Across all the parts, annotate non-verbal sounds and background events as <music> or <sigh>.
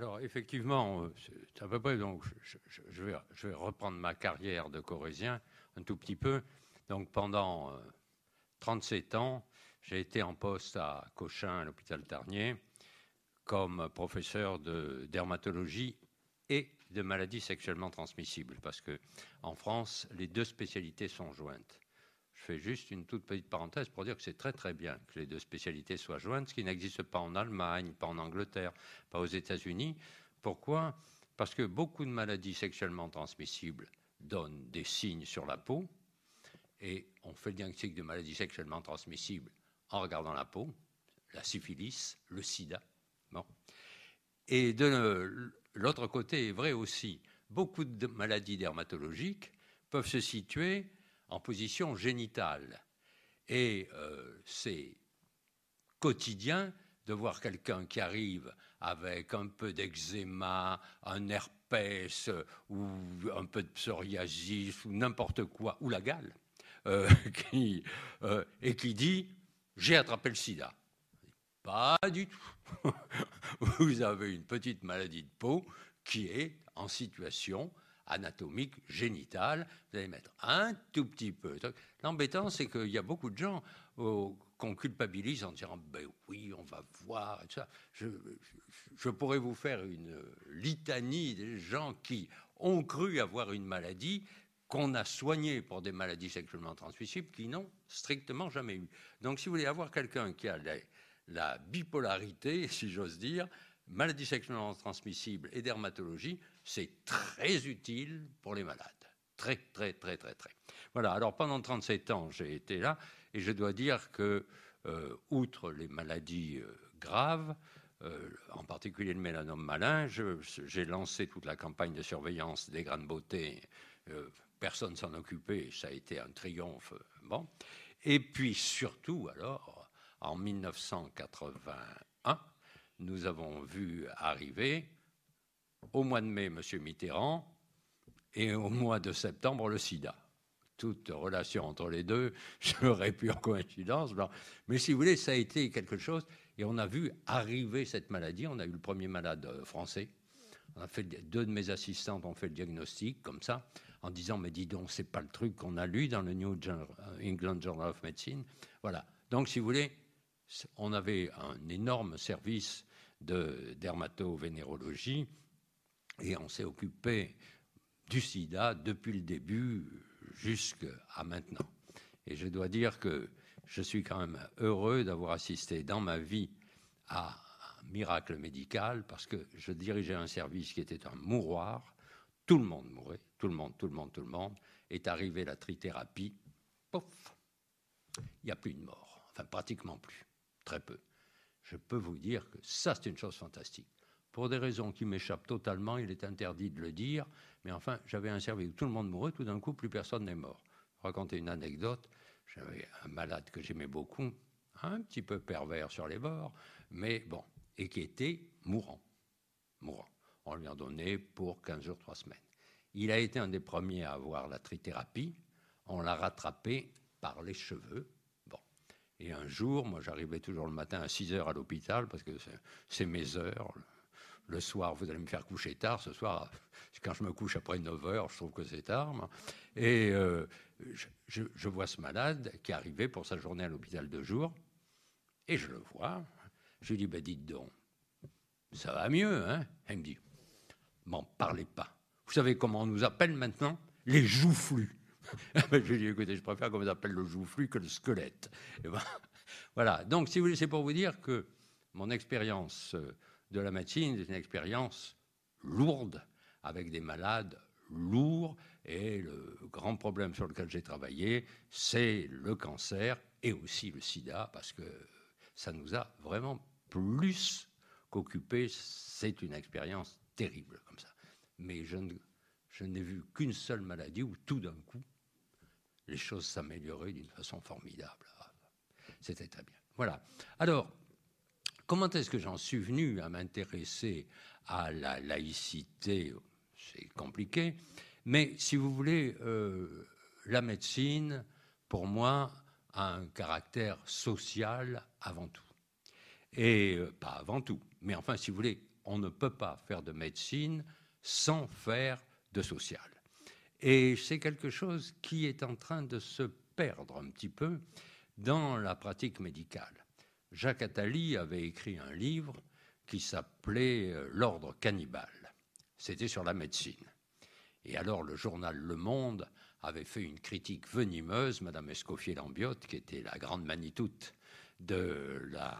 Alors, effectivement, euh, c'est à peu près. Donc, je, vais, reprendre ma carrière de corésien un tout petit peu. Donc, pendant 37 ans, j'ai été en poste à Cochin, à l'hôpital Tarnier, comme professeur de dermatologie et de maladies sexuellement transmissibles, parce que en France, les deux spécialités sont jointes. Je fais juste une toute petite parenthèse pour dire que c'est très très bien que les deux spécialités soient jointes, ce qui n'existe pas en Allemagne, pas en Angleterre, pas aux États-Unis. Pourquoi? Parce que beaucoup de maladies sexuellement transmissibles donnent des signes sur la peau, et on fait le diagnostic de maladies sexuellement transmissibles en regardant la peau, la syphilis, le sida. Et de l'autre côté est vrai aussi, beaucoup de maladies dermatologiques peuvent se situer en position génitale. Et euh, c'est quotidien de voir quelqu'un qui arrive avec un peu d'eczéma, un herpès ou un peu de psoriasis ou n'importe quoi, ou la gale, euh, <laughs> euh, et qui dit j'ai attrapé le sida. Pas du tout. <laughs> Vous avez une petite maladie de peau qui est en situation anatomique génitale. Vous allez mettre un tout petit peu. L'embêtant, c'est qu'il y a beaucoup de gens qu'on culpabilise en disant ben oui, on va voir. Je, je, pourrais vous faire une litanie des gens qui ont cru avoir une maladie qu'on a soigné pour des maladies sexuellement transmissibles qui n'ont strictement jamais eu. Donc, si vous voulez avoir quelqu'un qui a la, bipolarité, <laughs> si j'ose dire, maladie sexuellement transmissible et dermatologie, c'est très utile pour les malades. Très, très, très, très, très. Voilà, alors pendant 37 ans, j'ai été là, et je dois dire que, euh, outre les maladies euh, graves, euh, en particulier le mélanome malin, j'ai lancé toute la campagne de surveillance des grandes beautés personne s'en occupait, ça a été un triomphe. Bon. Et puis surtout, alors, en 1981, nous avons vu arriver au mois de mai M. Mitterrand et au mois de septembre le sida. Toute relation entre les deux <laughs> serait pure coïncidence. Mais si vous voulez, ça a été quelque chose. Et on a vu arriver cette maladie. On a eu le premier malade euh, français. On a fait, deux de mes assistantes ont fait le diagnostic, comme ça en disant mais dis donc c'est pas le truc qu'on a lu dans le New England Journal of Medicine. Voilà. Donc si vous voulez, on avait un énorme service de dermatovénérologie et on s'est occupé du sida depuis le début jusqu'à maintenant. Et je dois dire que je suis quand même heureux d'avoir assisté dans ma vie à un miracle médical parce que je dirigeais un service qui était un mouroir. Tout le monde mourait, tout le monde, tout le monde, tout le monde, est arrivé la trithérapie, pouf, il n'y a plus de mort, enfin pratiquement plus, très peu. Je peux vous dire que ça, c'est une chose fantastique. Pour des raisons qui m'échappent totalement, il est interdit de le dire, mais enfin, j'avais un service où tout le monde mourait, tout d'un coup, plus personne n'est mort. Raconter une anecdote, j'avais un malade que j'aimais beaucoup, un petit peu pervers sur les bords, mais bon, et qui était mourant. Mourant on lui a donné pour 15 jours, 3 semaines. Il a été un des premiers à avoir la trithérapie. On l'a rattrapé par les cheveux. Et un jour, moi j'arrivais toujours le matin à 6 heures à l'hôpital parce que c'est mes heures. Le soir, vous allez me faire coucher tard. Ce soir, quand je me couche après 9 heures, je trouve que c'est tard. Et euh, je, vois ce malade qui arrivait pour sa journée à l'hôpital de jour. Et je le vois. Je lui dis, ben dites donc, ça va mieux, hein? Elle me dit, m'en parlez pas. Vous savez comment on nous appelle maintenant? Les joufflus. <laughs> je lui dis, écoutez, je préfère qu'on vous appelle le joufflu que le squelette. Ben, <laughs> voilà. Donc, si vous voulez, c'est pour vous dire que mon expérience euh, de la médecine est une expérience lourde, avec des malades lourds. Et le grand problème sur lequel j'ai travaillé, c'est le cancer et aussi le sida, parce que ça nous a vraiment plus qu'occupé. C'est une expérience terrible comme ça. Mais je, n'ai vu qu'une seule maladie où tout d'un coup, les choses s'amélioraient d'une façon formidable. C'était très bien. Voilà. Alors, comment est-ce que j'en suis venu à m'intéresser à la laïcité? C'est compliqué. Mais si vous voulez, euh, la médecine, pour moi, a un caractère social avant tout. Et euh, pas avant tout, mais enfin, si vous voulez, on ne peut pas faire de médecine sans faire de social. Et c'est quelque chose qui est en train de se perdre un petit peu dans la pratique médicale. Jacques Attali avait écrit un livre qui s'appelait euh, L'ordre cannibale. C'était sur la médecine. Et alors le journal Le Monde avait fait une critique venimeuse, Madame Escoffier-Lambiotte, qui était la grande manitoute de la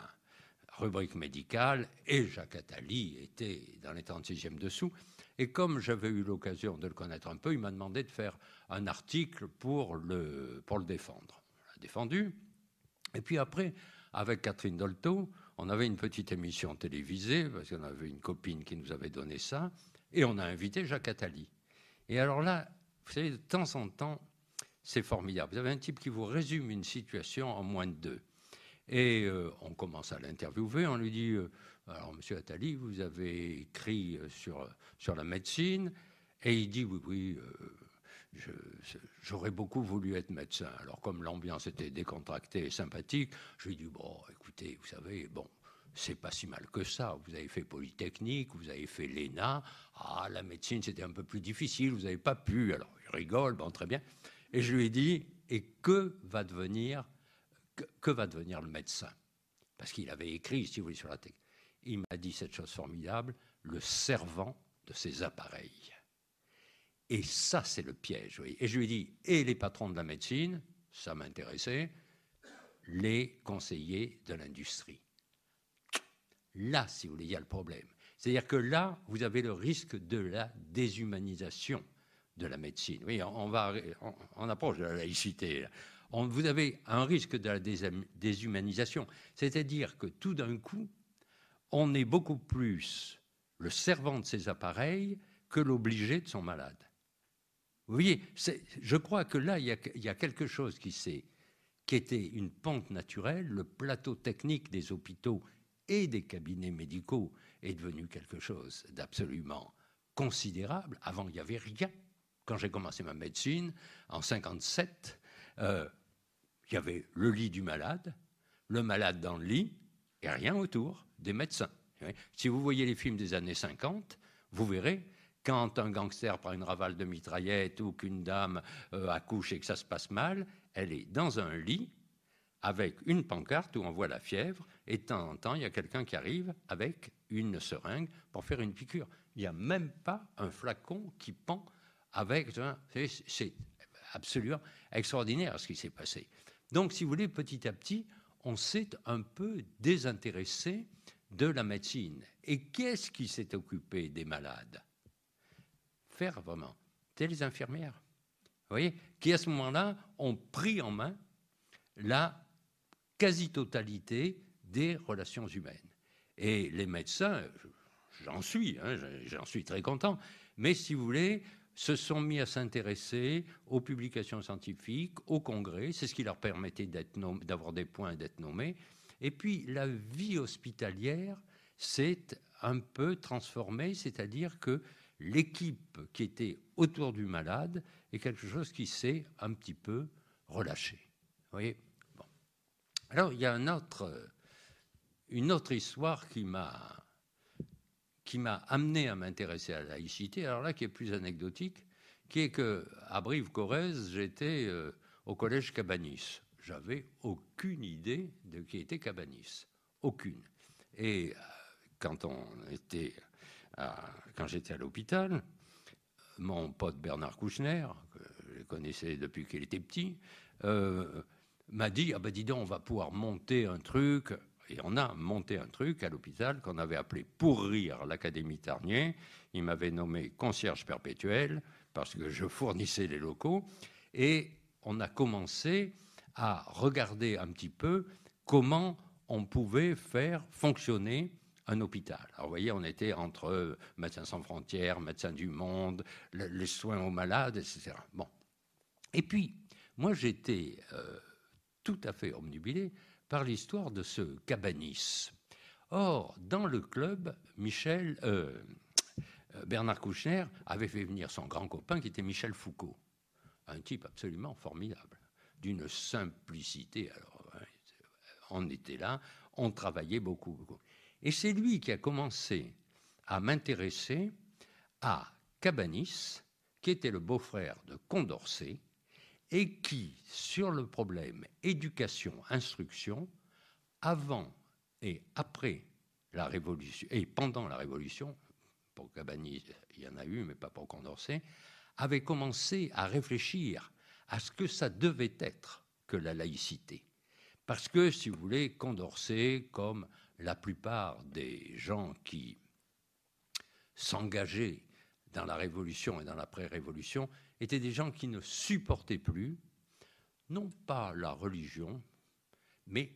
rubrique médicale, et Jacques Attali était dans les 36e dessous. Et comme j'avais eu l'occasion de le connaître un peu, il m'a demandé de faire un article pour le, pour le défendre. On l'a défendu. Et puis après, avec Catherine Dolto, on avait une petite émission télévisée, parce qu'on avait une copine qui nous avait donné ça, et on a invité Jacques Attali. Et alors là, vous savez, de temps en temps, c'est formidable. Vous avez un type qui vous résume une situation en moins de deux. Et euh, on commence à l'interviewer, on lui dit, euh, alors monsieur Attali, vous avez écrit euh, sur, sur la médecine, et il dit, oui, oui, j'aurais beaucoup voulu être médecin. Alors comme l'ambiance était décontractée et sympathique, je lui dis, bon, écoutez, vous savez, bon, c'est pas si mal que ça. Vous avez fait Polytechnique, vous avez fait l'ENA. Ah, la médecine, c'était un peu plus difficile, vous n'avez pas pu. Alors, il rigole, bon, très bien. Et je lui ai dit, et que va devenir, que, va devenir le médecin? Parce qu'il avait écrit, si vous voulez, sur la tech. Il m'a dit cette chose formidable, le servant de ses appareils. Et ça, c'est le piège. Et je lui ai dit, et les patrons de la médecine, ça m'intéressait, les conseillers de l'industrie. Là, si vous voulez, il y a le problème. C'est-à-dire que là, vous avez le risque de la déshumanisation de la médecine. Oui, on, va, on, approche de la laïcité. vous avez un risque de la déshumanisation. C'est-à-dire que tout d'un coup, on est beaucoup plus le servant de ses appareils que l'obligé de son malade. Vous voyez, je crois que là, il y, a, quelque chose qui, qui était une pente naturelle. Le plateau technique des hôpitaux et des cabinets médicaux est devenu quelque chose d'absolument considérable. Avant, il n'y avait rien. Quand j'ai commencé ma médecine, en 57, euh, il y avait le lit du malade, le malade dans le lit, et rien autour, des médecins. Si vous voyez les films des années 50, vous verrez quand un gangster prend une ravale de mitraillette ou qu'une dame euh, accouche et que ça se passe mal, elle est dans un lit avec une pancarte où on voit la fièvre, et de temps en temps, il y a quelqu'un qui arrive avec une seringue pour faire une piqûre. Il n'y a même pas un flacon qui pend avec. C'est absolument extraordinaire ce qui s'est passé. Donc, si vous voulez, petit à petit, on s'est un peu désintéressé de la médecine. Et qu'est-ce qui s'est occupé des malades? Faire vraiment. C'était les infirmières. Vous voyez? Qui à ce moment-là ont pris en main la quasi-totalité des relations humaines. Et les médecins, j'en suis, hein, j'en suis très content, mais si vous voulez, se sont mis à s'intéresser aux publications scientifiques, au congrès, c'est ce qui leur permettait d'avoir des points et d'être nommés. Et puis la vie hospitalière s'est un peu transformée, c'est-à-dire que l'équipe qui était autour du malade est quelque chose qui s'est un petit peu relâché. Voyez? Alors, il y a une autre histoire qui m'a qui m'a amené à m'intéresser à la laïcité, alors là qui est plus anecdotique, qui est que à Brive-Corrèze, j'étais euh, au collège Cabanis. J'avais aucune idée de qui était Cabanis, aucune. Et euh, quand on était, quand j'étais à l'hôpital, mon pote Bernard Kouchner, que je connaissais depuis qu'il était petit, euh, m'a dit, ah ben dis donc, on va pouvoir monter un truc. Et on a monté un truc à l'hôpital qu'on avait appelé Pour rire l'Académie Tarnier. Il m'avait nommé concierge perpétuel parce que je fournissais les locaux. Et on a commencé à regarder un petit peu comment on pouvait faire fonctionner un hôpital. Alors vous voyez, on était entre Médecins sans frontières, Médecins du monde, les soins aux malades, etc. Bon. Et puis, moi j'étais euh, tout à fait omnubilé par l'histoire de ce Cabanis. Or, dans le club, Michel, euh, euh, Bernard Kouchner avait fait venir son grand copain qui était Michel Foucault, un type absolument formidable, d'une simplicité. Alors, hein, on était là, on travaillait beaucoup, beaucoup. Et c'est lui qui a commencé à m'intéresser à Cabanis, qui était le beau-frère de Condorcet, et qui, sur le problème éducation-instruction, avant et après la Révolution, et pendant la Révolution, pour Cabanis, il y en a eu, mais pas pour Condorcet, avait commencé à réfléchir à ce que ça devait être que la laïcité. Parce que, si vous voulez, Condorcet, comme la plupart des gens qui s'engageaient dans la Révolution et dans l'après-Révolution, étaient des gens qui ne supportaient plus, non pas la religion, mais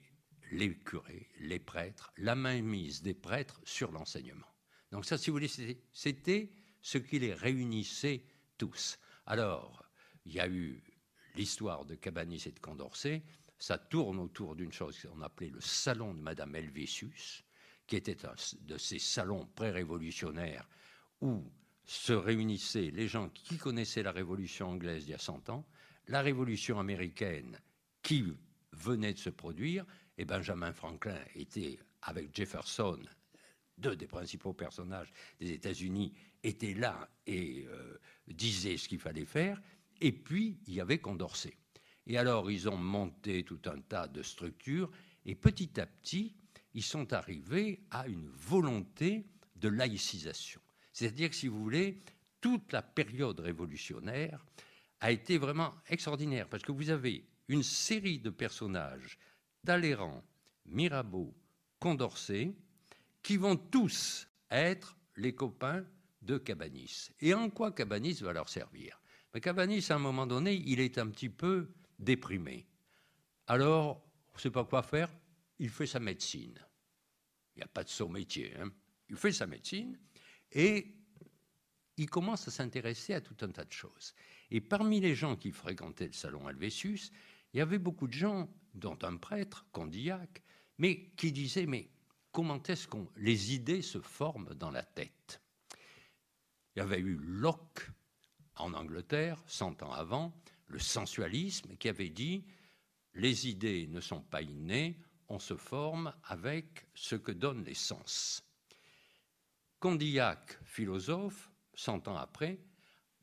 les curés, les prêtres, la mainmise des prêtres sur l'enseignement. Donc ça, si vous voulez, c'était ce qui les réunissait tous. Alors, il y a eu l'histoire de Cabanis et de Condorcet, ça tourne autour d'une chose qu'on appelait le salon de Madame Helvétius, qui était un de ces salons pré-révolutionnaires où se réunissaient les gens qui connaissaient la révolution anglaise d'il y a 100 ans, la révolution américaine qui venait de se produire, et Benjamin Franklin était avec Jefferson, deux des principaux personnages des États-Unis, étaient là et euh, disaient ce qu'il fallait faire, et puis il y avait Condorcet. Et alors ils ont monté tout un tas de structures, et petit à petit, ils sont arrivés à une volonté de laïcisation. C'est-à-dire que, si vous voulez, toute la période révolutionnaire a été vraiment extraordinaire, parce que vous avez une série de personnages, Talleyrand, Mirabeau, Condorcet, qui vont tous être les copains de Cabanis. Et en quoi Cabanis va leur servir? Mais Cabanis, à un moment donné, il est un petit peu déprimé. Alors, on ne sait pas quoi faire, il fait sa médecine. Il n'y a pas de saut métier. Hein. il fait sa médecine et il commence à s'intéresser à tout un tas de choses. Et parmi les gens qui fréquentaient le salon Alvésus, il y avait beaucoup de gens, dont un prêtre, Condillac, mais qui disaient Mais comment est-ce que les idées se forment dans la tête? Il y avait eu Locke en Angleterre, cent ans avant, le sensualisme, qui avait dit Les idées ne sont pas innées, on se forme avec ce que donnent les sens. Condillac, philosophe, cent ans après,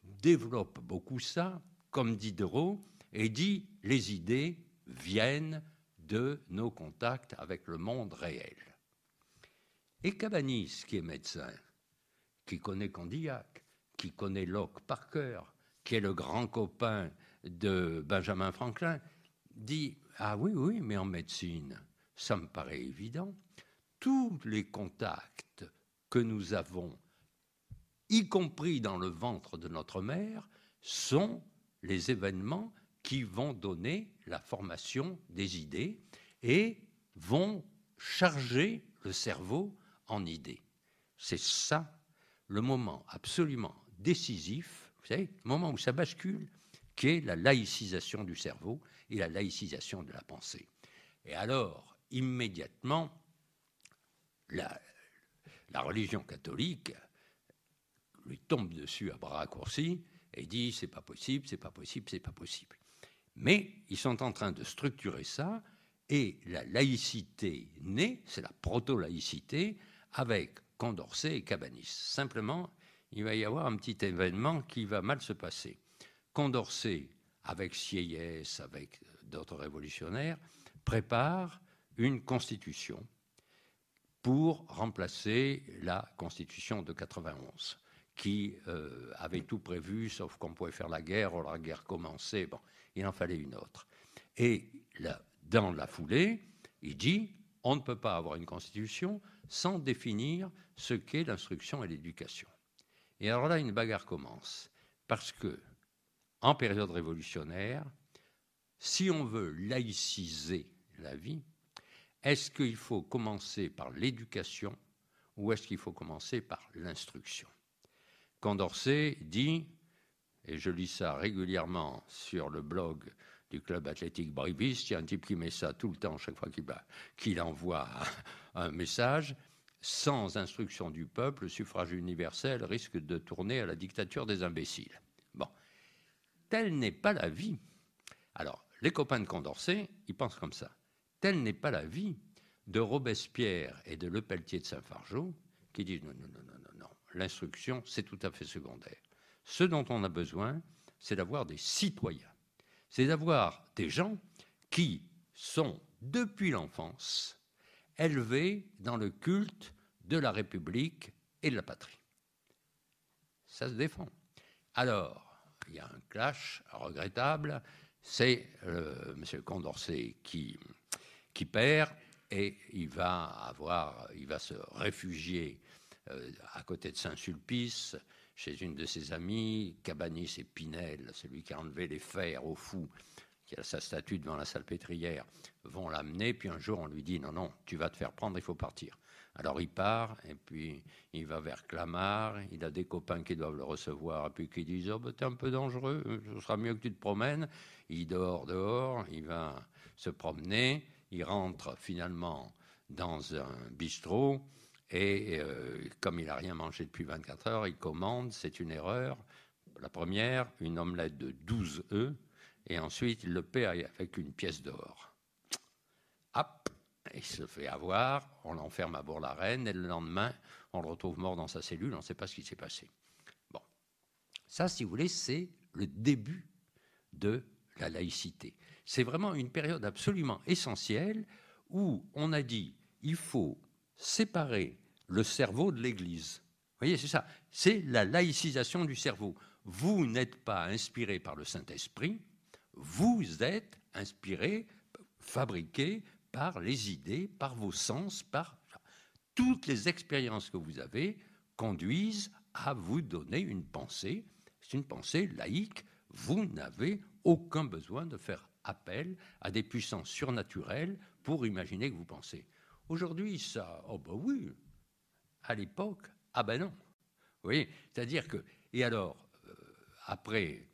développe beaucoup ça, comme Diderot, et dit les idées viennent de nos contacts avec le monde réel. Et Cabanis, qui est médecin, qui connaît Condillac, qui connaît Locke par cœur, qui est le grand copain de Benjamin Franklin, dit Ah oui, oui, mais en médecine, ça me paraît évident. Tous les contacts que nous avons, y compris dans le ventre de notre mère, sont les événements qui vont donner la formation des idées et vont charger le cerveau en idées. C'est ça le moment absolument décisif, vous savez, le moment où ça bascule, qui est la laïcisation du cerveau et la laïcisation de la pensée. Et alors, immédiatement, la, la religion catholique lui tombe dessus à bras raccourcis et dit c'est pas possible, c'est pas possible, c'est pas possible. Mais ils sont en train de structurer ça et la laïcité naît, c'est la proto-laïcité avec Condorcet et Cabanis. Simplement, il va y avoir un petit événement qui va mal se passer. Condorcet, avec Sieyès, avec d'autres révolutionnaires, prépare une constitution pour remplacer la constitution de 91 qui euh, avait tout prévu, sauf qu'on pouvait faire la guerre, ou la guerre commençait, il en fallait une autre. Et dans la foulée, il dit, on ne peut pas avoir une constitution sans définir ce qu'est l'instruction et l'éducation. Et alors là, une bagarre commence, parce que, en période révolutionnaire, si on veut laïciser la vie, est-ce qu'il faut commencer par l'éducation ou est-ce qu'il faut commencer par l'instruction? Condorcet dit, et je lis ça régulièrement sur le blog du club athlétique Bribis, il y a un type qui met ça tout le temps, chaque fois qu'il envoie <laughs> un message, sans instruction du peuple, le suffrage universel risque de tourner à la dictature des imbéciles. Bon, telle n'est pas la vie. Alors, les copains de Condorcet, ils pensent comme ça. Telle n'est pas la vie de Robespierre et de Lepelletier de Saint-Fargeau, qui disent non, non, non, non, non, non. L'instruction, c'est tout à fait secondaire. Ce dont on a besoin, c'est d'avoir des citoyens. C'est d'avoir des gens qui sont, depuis l'enfance, élevés dans le culte de la République et de la patrie. Ça se défend. Alors, il y a un clash regrettable, c'est euh, M. Condorcet qui, qui perd et il va avoir, il va se réfugier euh, à côté de Saint-Sulpice, chez une de ses amies, Cabanis et Pinel, celui qui a enlevé les fers au fou, qui a sa statue devant la salle pétrière, vont l'amener. Puis un jour, on lui dit non, non, tu vas te faire prendre, il faut partir. Alors il part, et puis il va vers Clamart, il a des copains qui doivent le recevoir, et puis qui disent Oh, ben, t'es un peu dangereux, ce sera mieux que tu te promènes. Il dort dehors, il va se promener, il rentre finalement dans un bistrot, et euh, comme il n'a rien mangé depuis 24 heures, il commande, c'est une erreur. La première, une omelette de 12 œufs, et ensuite il le paie avec une pièce d'or. Hop, il se fait avoir, on l'enferme à Bourg-la-Reine, et le lendemain, on le retrouve mort dans sa cellule, on ne sait pas ce qui s'est passé. Bon, ça, si vous voulez, c'est le début de la laïcité. C'est vraiment une période absolument essentielle où on a dit il faut séparer le cerveau de l'Église. Vous voyez, c'est ça. C'est la laïcisation du cerveau. Vous n'êtes pas inspiré par le Saint-Esprit, vous êtes inspiré, fabriqué par les idées, par vos sens, par toutes les expériences que vous avez conduisent à vous donner une pensée. C'est une pensée laïque. Vous n'avez aucun besoin de faire appel à des puissances surnaturelles pour imaginer que vous pensez. Aujourd'hui, ça, oh ben oui, à l'époque, ah ben non. Vous voyez, c'est-à-dire que, et alors, euh, après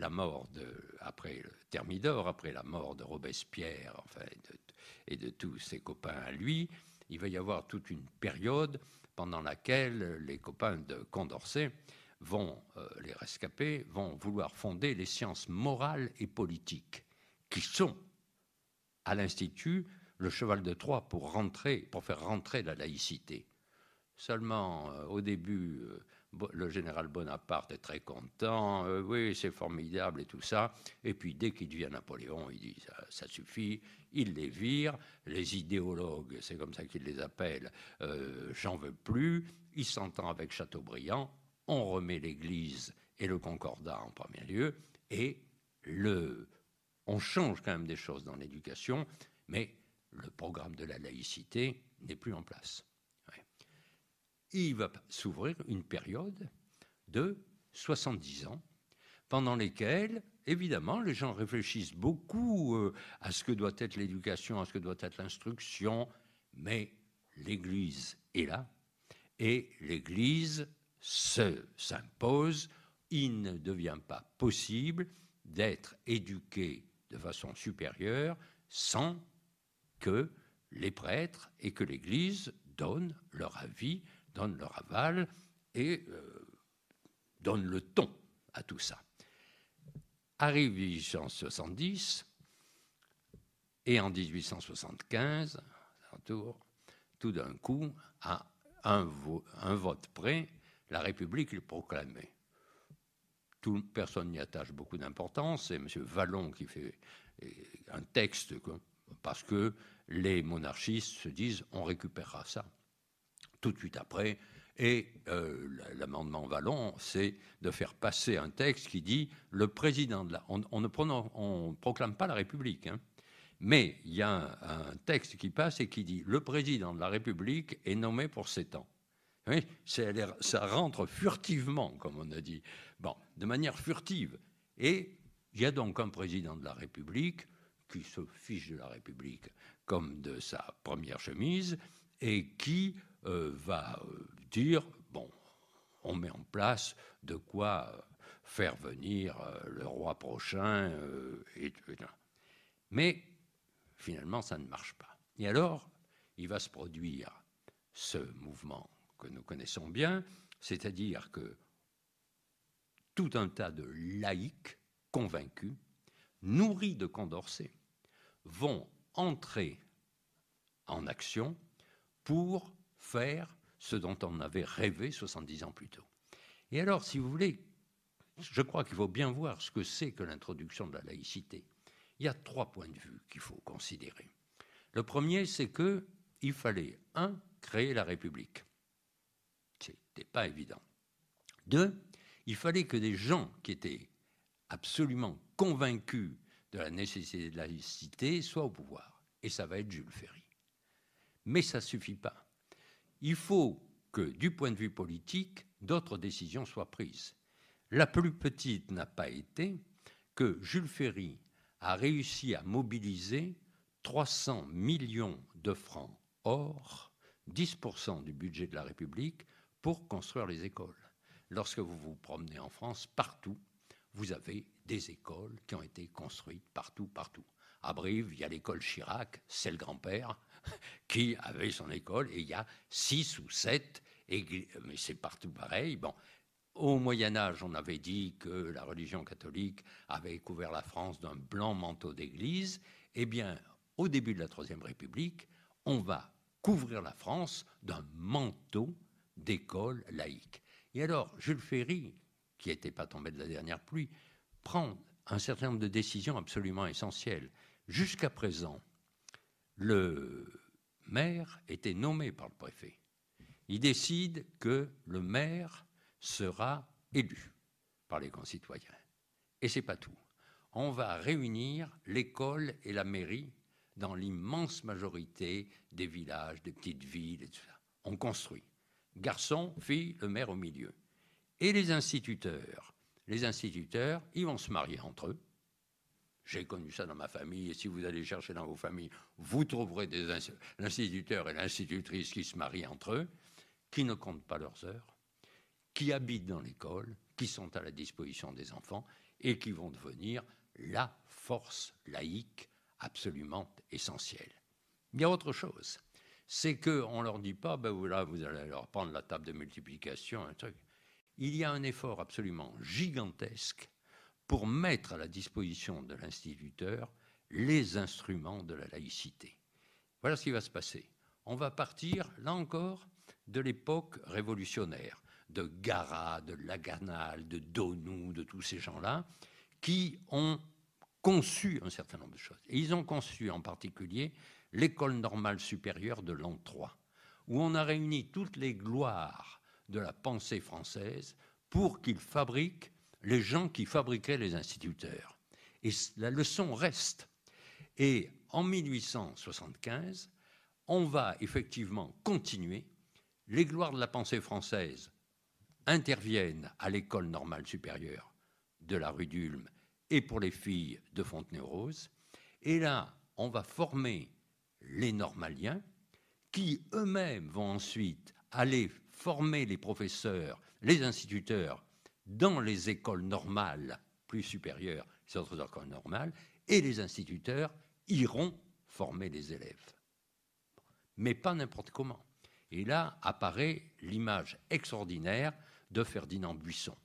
la mort de, après Thermidor, après la mort de Robespierre, enfin, et de tous ses copains à lui, il va y avoir toute une période pendant laquelle les copains de Condorcet vont, euh, les rescapés, vont vouloir fonder les sciences morales et politiques, qui sont à l'Institut le cheval de Troie pour rentrer, pour faire rentrer la laïcité. Seulement, euh, au début, euh, le général Bonaparte est très content, euh, oui, c'est formidable et tout ça. Et puis, dès qu'il devient Napoléon, il dit ça, suffit, il les vire. Les idéologues, c'est comme ça qu'il les appelle, j'en veux plus. Il s'entend avec Chateaubriand, on remet l'Église et le Concordat en premier lieu, et le, on change quand même des choses dans l'éducation, mais le programme de la laïcité n'est plus en place il va s'ouvrir une période de 70 ans pendant lesquelles, évidemment, les gens réfléchissent beaucoup euh, à ce que doit être l'éducation, à ce que doit être l'instruction, mais l'Église est là et l'Église se s'impose. Il ne devient pas possible d'être éduqué de façon supérieure sans que les prêtres et que l'Église donnent leur avis donnent leur aval et euh, donnent le ton à tout ça. Arrive 1870 et en 1875, tout d'un coup, à un, vote près, la République est proclamée. Personne n'y attache beaucoup d'importance. C'est M. Vallon qui fait un texte parce que les monarchistes se disent on récupérera ça tout de suite après. Et euh, l'amendement Vallon, c'est de faire passer un texte qui dit le président de la. On, ne proclame pas la République, hein, mais il y a un, texte qui passe et qui dit le président de la République est nommé pour sept ans. Oui, ça rentre furtivement, comme on a dit. Bon, de manière furtive. Et il y a donc un président de la République qui se fiche de la République comme de sa première chemise et qui va euh, dire, bon, on met en place de quoi euh, faire venir le roi prochain. Et, mais finalement, ça ne marche pas. Et alors, il va se produire ce mouvement que nous connaissons bien, c'est-à-dire que tout un tas de laïcs convaincus, nourris de Condorcet, vont entrer en action pour faire ce dont on avait rêvé 70 ans plus tôt. Et alors, si vous voulez, je crois qu'il faut bien voir ce que c'est que l'introduction de la laïcité. Il y a trois points de vue qu'il faut considérer. Le premier, c'est qu'il fallait, un, créer la République. Ce n'était pas évident. Deux, il fallait que des gens qui étaient absolument convaincus de la nécessité de la laïcité soient au pouvoir. Et ça va être Jules Ferry. Mais ça ne suffit pas. Il faut que, du point de vue politique, d'autres décisions soient prises. La plus petite n'a pas été que Jules Ferry a réussi à mobiliser 300 millions de francs or, 10% du budget de la République, pour construire les écoles. Lorsque vous vous promenez en France, partout, vous avez des écoles qui ont été construites partout, partout. À Brive, il y a l'école Chirac, c'est le grand-père <laughs> qui avait son école, et il y a six ou sept églises, mais c'est partout pareil. Bon, au Moyen Âge, on avait dit que la religion catholique avait couvert la France d'un blanc manteau d'église. Eh bien, au début de la Troisième République, on va couvrir la France d'un manteau d'école laïque. Et alors, Jules Ferry, qui n'était pas tombé de la dernière pluie, prend un certain nombre de décisions absolument essentielles. Jusqu'à présent, le maire était nommé par le préfet. Il décide que le maire sera élu par les concitoyens. Et c'est pas tout. On va réunir l'école et la mairie dans l'immense majorité des villages, des petites villes. On construit. Garçon, fille, le maire au milieu. Et les instituteurs. Les instituteurs, ils vont se marier entre eux. J'ai connu ça dans ma famille, et si vous allez chercher dans vos familles, vous trouverez des instituteurs et l'institutrice qui se marient entre eux, qui ne comptent pas leurs heures, qui habitent dans l'école, qui sont à la disposition des enfants et qui vont devenir la force laïque absolument essentielle. Il y a autre chose, c'est qu'on ne leur dit pas, ben voilà, vous allez leur prendre la table de multiplication, un truc. Il y a un effort absolument gigantesque pour mettre à la disposition de l'instituteur les instruments de la laïcité. Voilà ce qui va se passer. On va partir, là encore, de l'époque révolutionnaire de Garat, de Laganal, de Donou, de tous ces gens-là, qui ont conçu un certain nombre de choses. Et ils ont conçu en particulier l'école normale supérieure de l'an 3, où on a réuni toutes les gloires de la pensée française pour qu'ils fabriquent les gens qui fabriquaient les instituteurs. Et la leçon reste. Et en 1875, on va effectivement continuer. Les gloires de la pensée française interviennent à l'école normale supérieure de la rue d'Ulm et pour les filles de Fontenay-Rose. Et là, on va former les normaliens qui eux-mêmes vont ensuite aller former les professeurs, les instituteurs dans les écoles normales plus supérieures, les autres écoles normales, et les instituteurs iront former les élèves. Mais pas n'importe comment. Et là apparaît l'image extraordinaire de Ferdinand Buisson,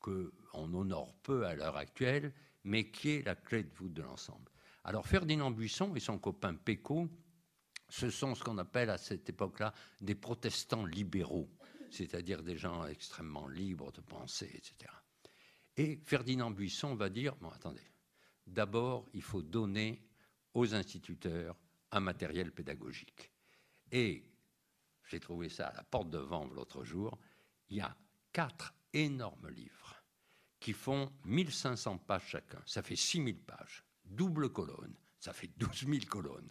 qu'on honore peu à l'heure actuelle, mais qui est la clé de voûte de l'ensemble. Alors Ferdinand Buisson et son copain Pécaud, ce sont ce qu'on appelle à cette époque-là des protestants libéraux, c'est-à-dire des gens extrêmement libres de penser, etc. Et Ferdinand Buisson va dire, bon attendez, d'abord il faut donner aux instituteurs un matériel pédagogique. Et j'ai trouvé ça à la porte de Vanves l'autre jour, il y a quatre énormes livres qui font 1500 pages chacun. Ça fait 6000 pages. Double colonne, ça fait 12 000 colonnes.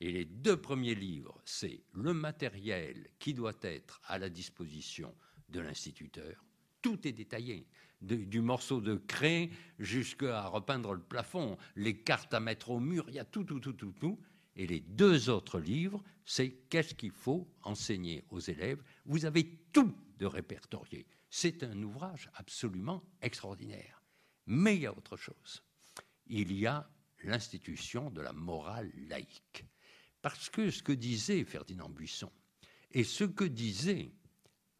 Et les deux premiers livres, c'est le matériel qui doit être à la disposition de l'instituteur. Tout est détaillé, du morceau de craie jusqu'à repeindre le plafond, les cartes à mettre au mur, il y a tout, tout, tout, tout, tout. Et les deux autres livres, c'est qu'est-ce qu'il faut enseigner aux élèves. Vous avez tout de répertorié. C'est un ouvrage absolument extraordinaire. Mais il y a autre chose. Il y a l'institution de la morale laïque. Parce que ce que disait Ferdinand Buisson et ce que disait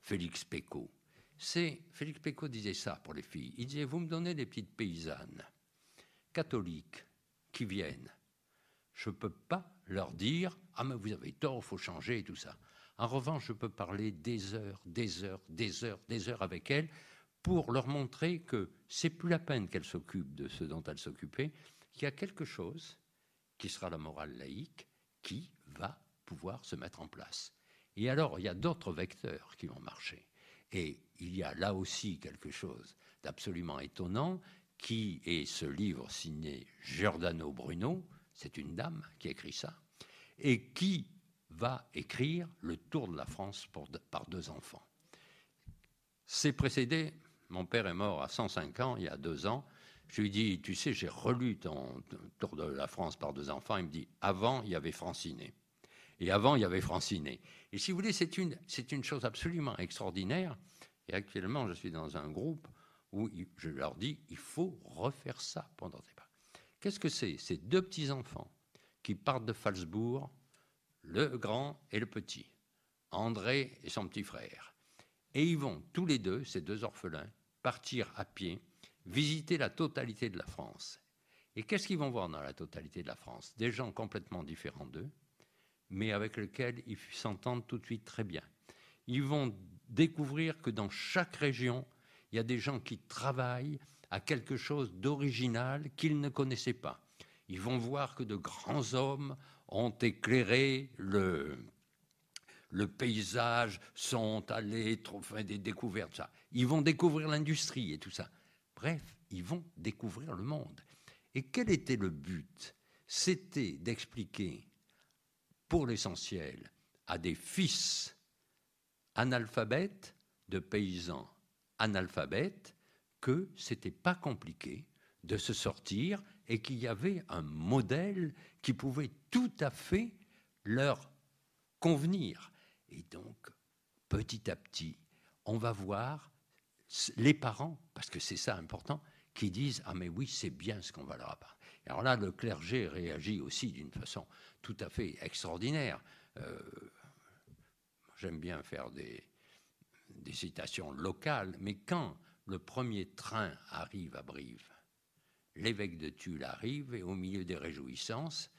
Félix Pécaud, c'est Félix Pécaud disait ça pour les filles. Il disait vous me donnez des petites paysannes catholiques qui viennent. Je ne peux pas leur dire ah mais vous avez tort, il faut changer et tout ça. En revanche, je peux parler des heures, des heures, des heures, des heures avec elles pour leur montrer que c'est plus la peine qu'elles s'occupent de ce dont elles s'occupaient, qu'il y a quelque chose qui sera la morale laïque qui va pouvoir se mettre en place. Et alors, il y a d'autres vecteurs qui vont marcher. Et il y a là aussi quelque chose d'absolument étonnant, qui est ce livre signé Giordano Bruno, c'est une dame qui écrit ça, et qui va écrire Le Tour de la France par deux enfants. C'est précédé, mon père est mort à 105 ans, il y a deux ans, je lui dis, tu sais, j'ai relu ton Tour de la France par deux enfants, il me dit, avant, il y avait Franciné. Et avant, il y avait Franciné. Et si vous voulez, c'est une, c'est une chose absolument extraordinaire. Et actuellement, je suis dans un groupe où je leur dis, il faut refaire ça pendant des pas. Qu'est-ce que c'est? C'est deux petits-enfants qui partent de Falsbourg, le grand et le petit, André et son petit frère. Et ils vont tous les deux, ces deux orphelins, partir à pied, visiter la totalité de la France. Et qu'est-ce qu'ils vont voir dans la totalité de la France? Des gens complètement différents d'eux, mais avec lesquels ils s'entendent tout de suite très bien. Ils vont découvrir que dans chaque région, il y a des gens qui travaillent à quelque chose d'original qu'ils ne connaissaient pas. Ils vont voir que de grands hommes ont éclairé le, paysage, sont allés faire des découvertes. Ça. Ils vont découvrir l'industrie et tout ça. Bref, ils vont découvrir le monde. Et quel était le but? C'était d'expliquer pour l'essentiel, à des fils analphabètes de paysans analphabètes que c'était pas compliqué de se sortir et qu'il y avait un modèle qui pouvait tout à fait leur convenir. Et donc, petit à petit, on va voir les parents, parce que c'est ça important, qui disent Ah, mais oui, c'est bien ce qu'on va leur apprendre. Alors là, le clergé réagit aussi d'une façon tout à fait extraordinaire. Euh, j'aime bien faire des, citations locales, mais quand le premier train arrive à Brive, l'évêque de Tulle arrive et au milieu des réjouissances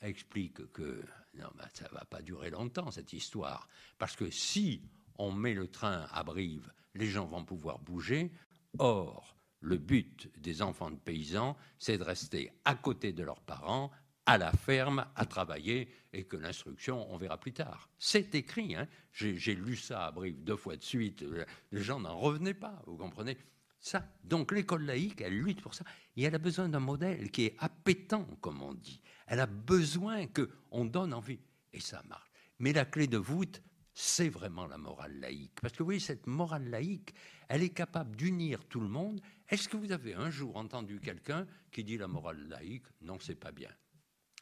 explique que non, ben, ça va pas durer longtemps cette histoire, parce que si on met le train à Brive, les gens vont pouvoir bouger. Or, le but des enfants de paysans, c'est de rester à côté de leurs parents, à la ferme, à travailler, et que l'instruction, on verra plus tard. C'est écrit, hein. j'ai lu ça à Brive deux fois de suite, les gens n'en revenaient pas, vous comprenez ça. Donc l'école laïque, elle lutte pour ça, et elle a besoin d'un modèle qui est appétant, comme on dit. Elle a besoin qu'on donne envie, et ça marche. Mais la clé de voûte, c'est vraiment la morale laïque. Parce que vous voyez, cette morale laïque, elle est capable d'unir tout le monde. Est-ce que vous avez un jour entendu quelqu'un qui dit la morale laïque Non, c'est pas bien?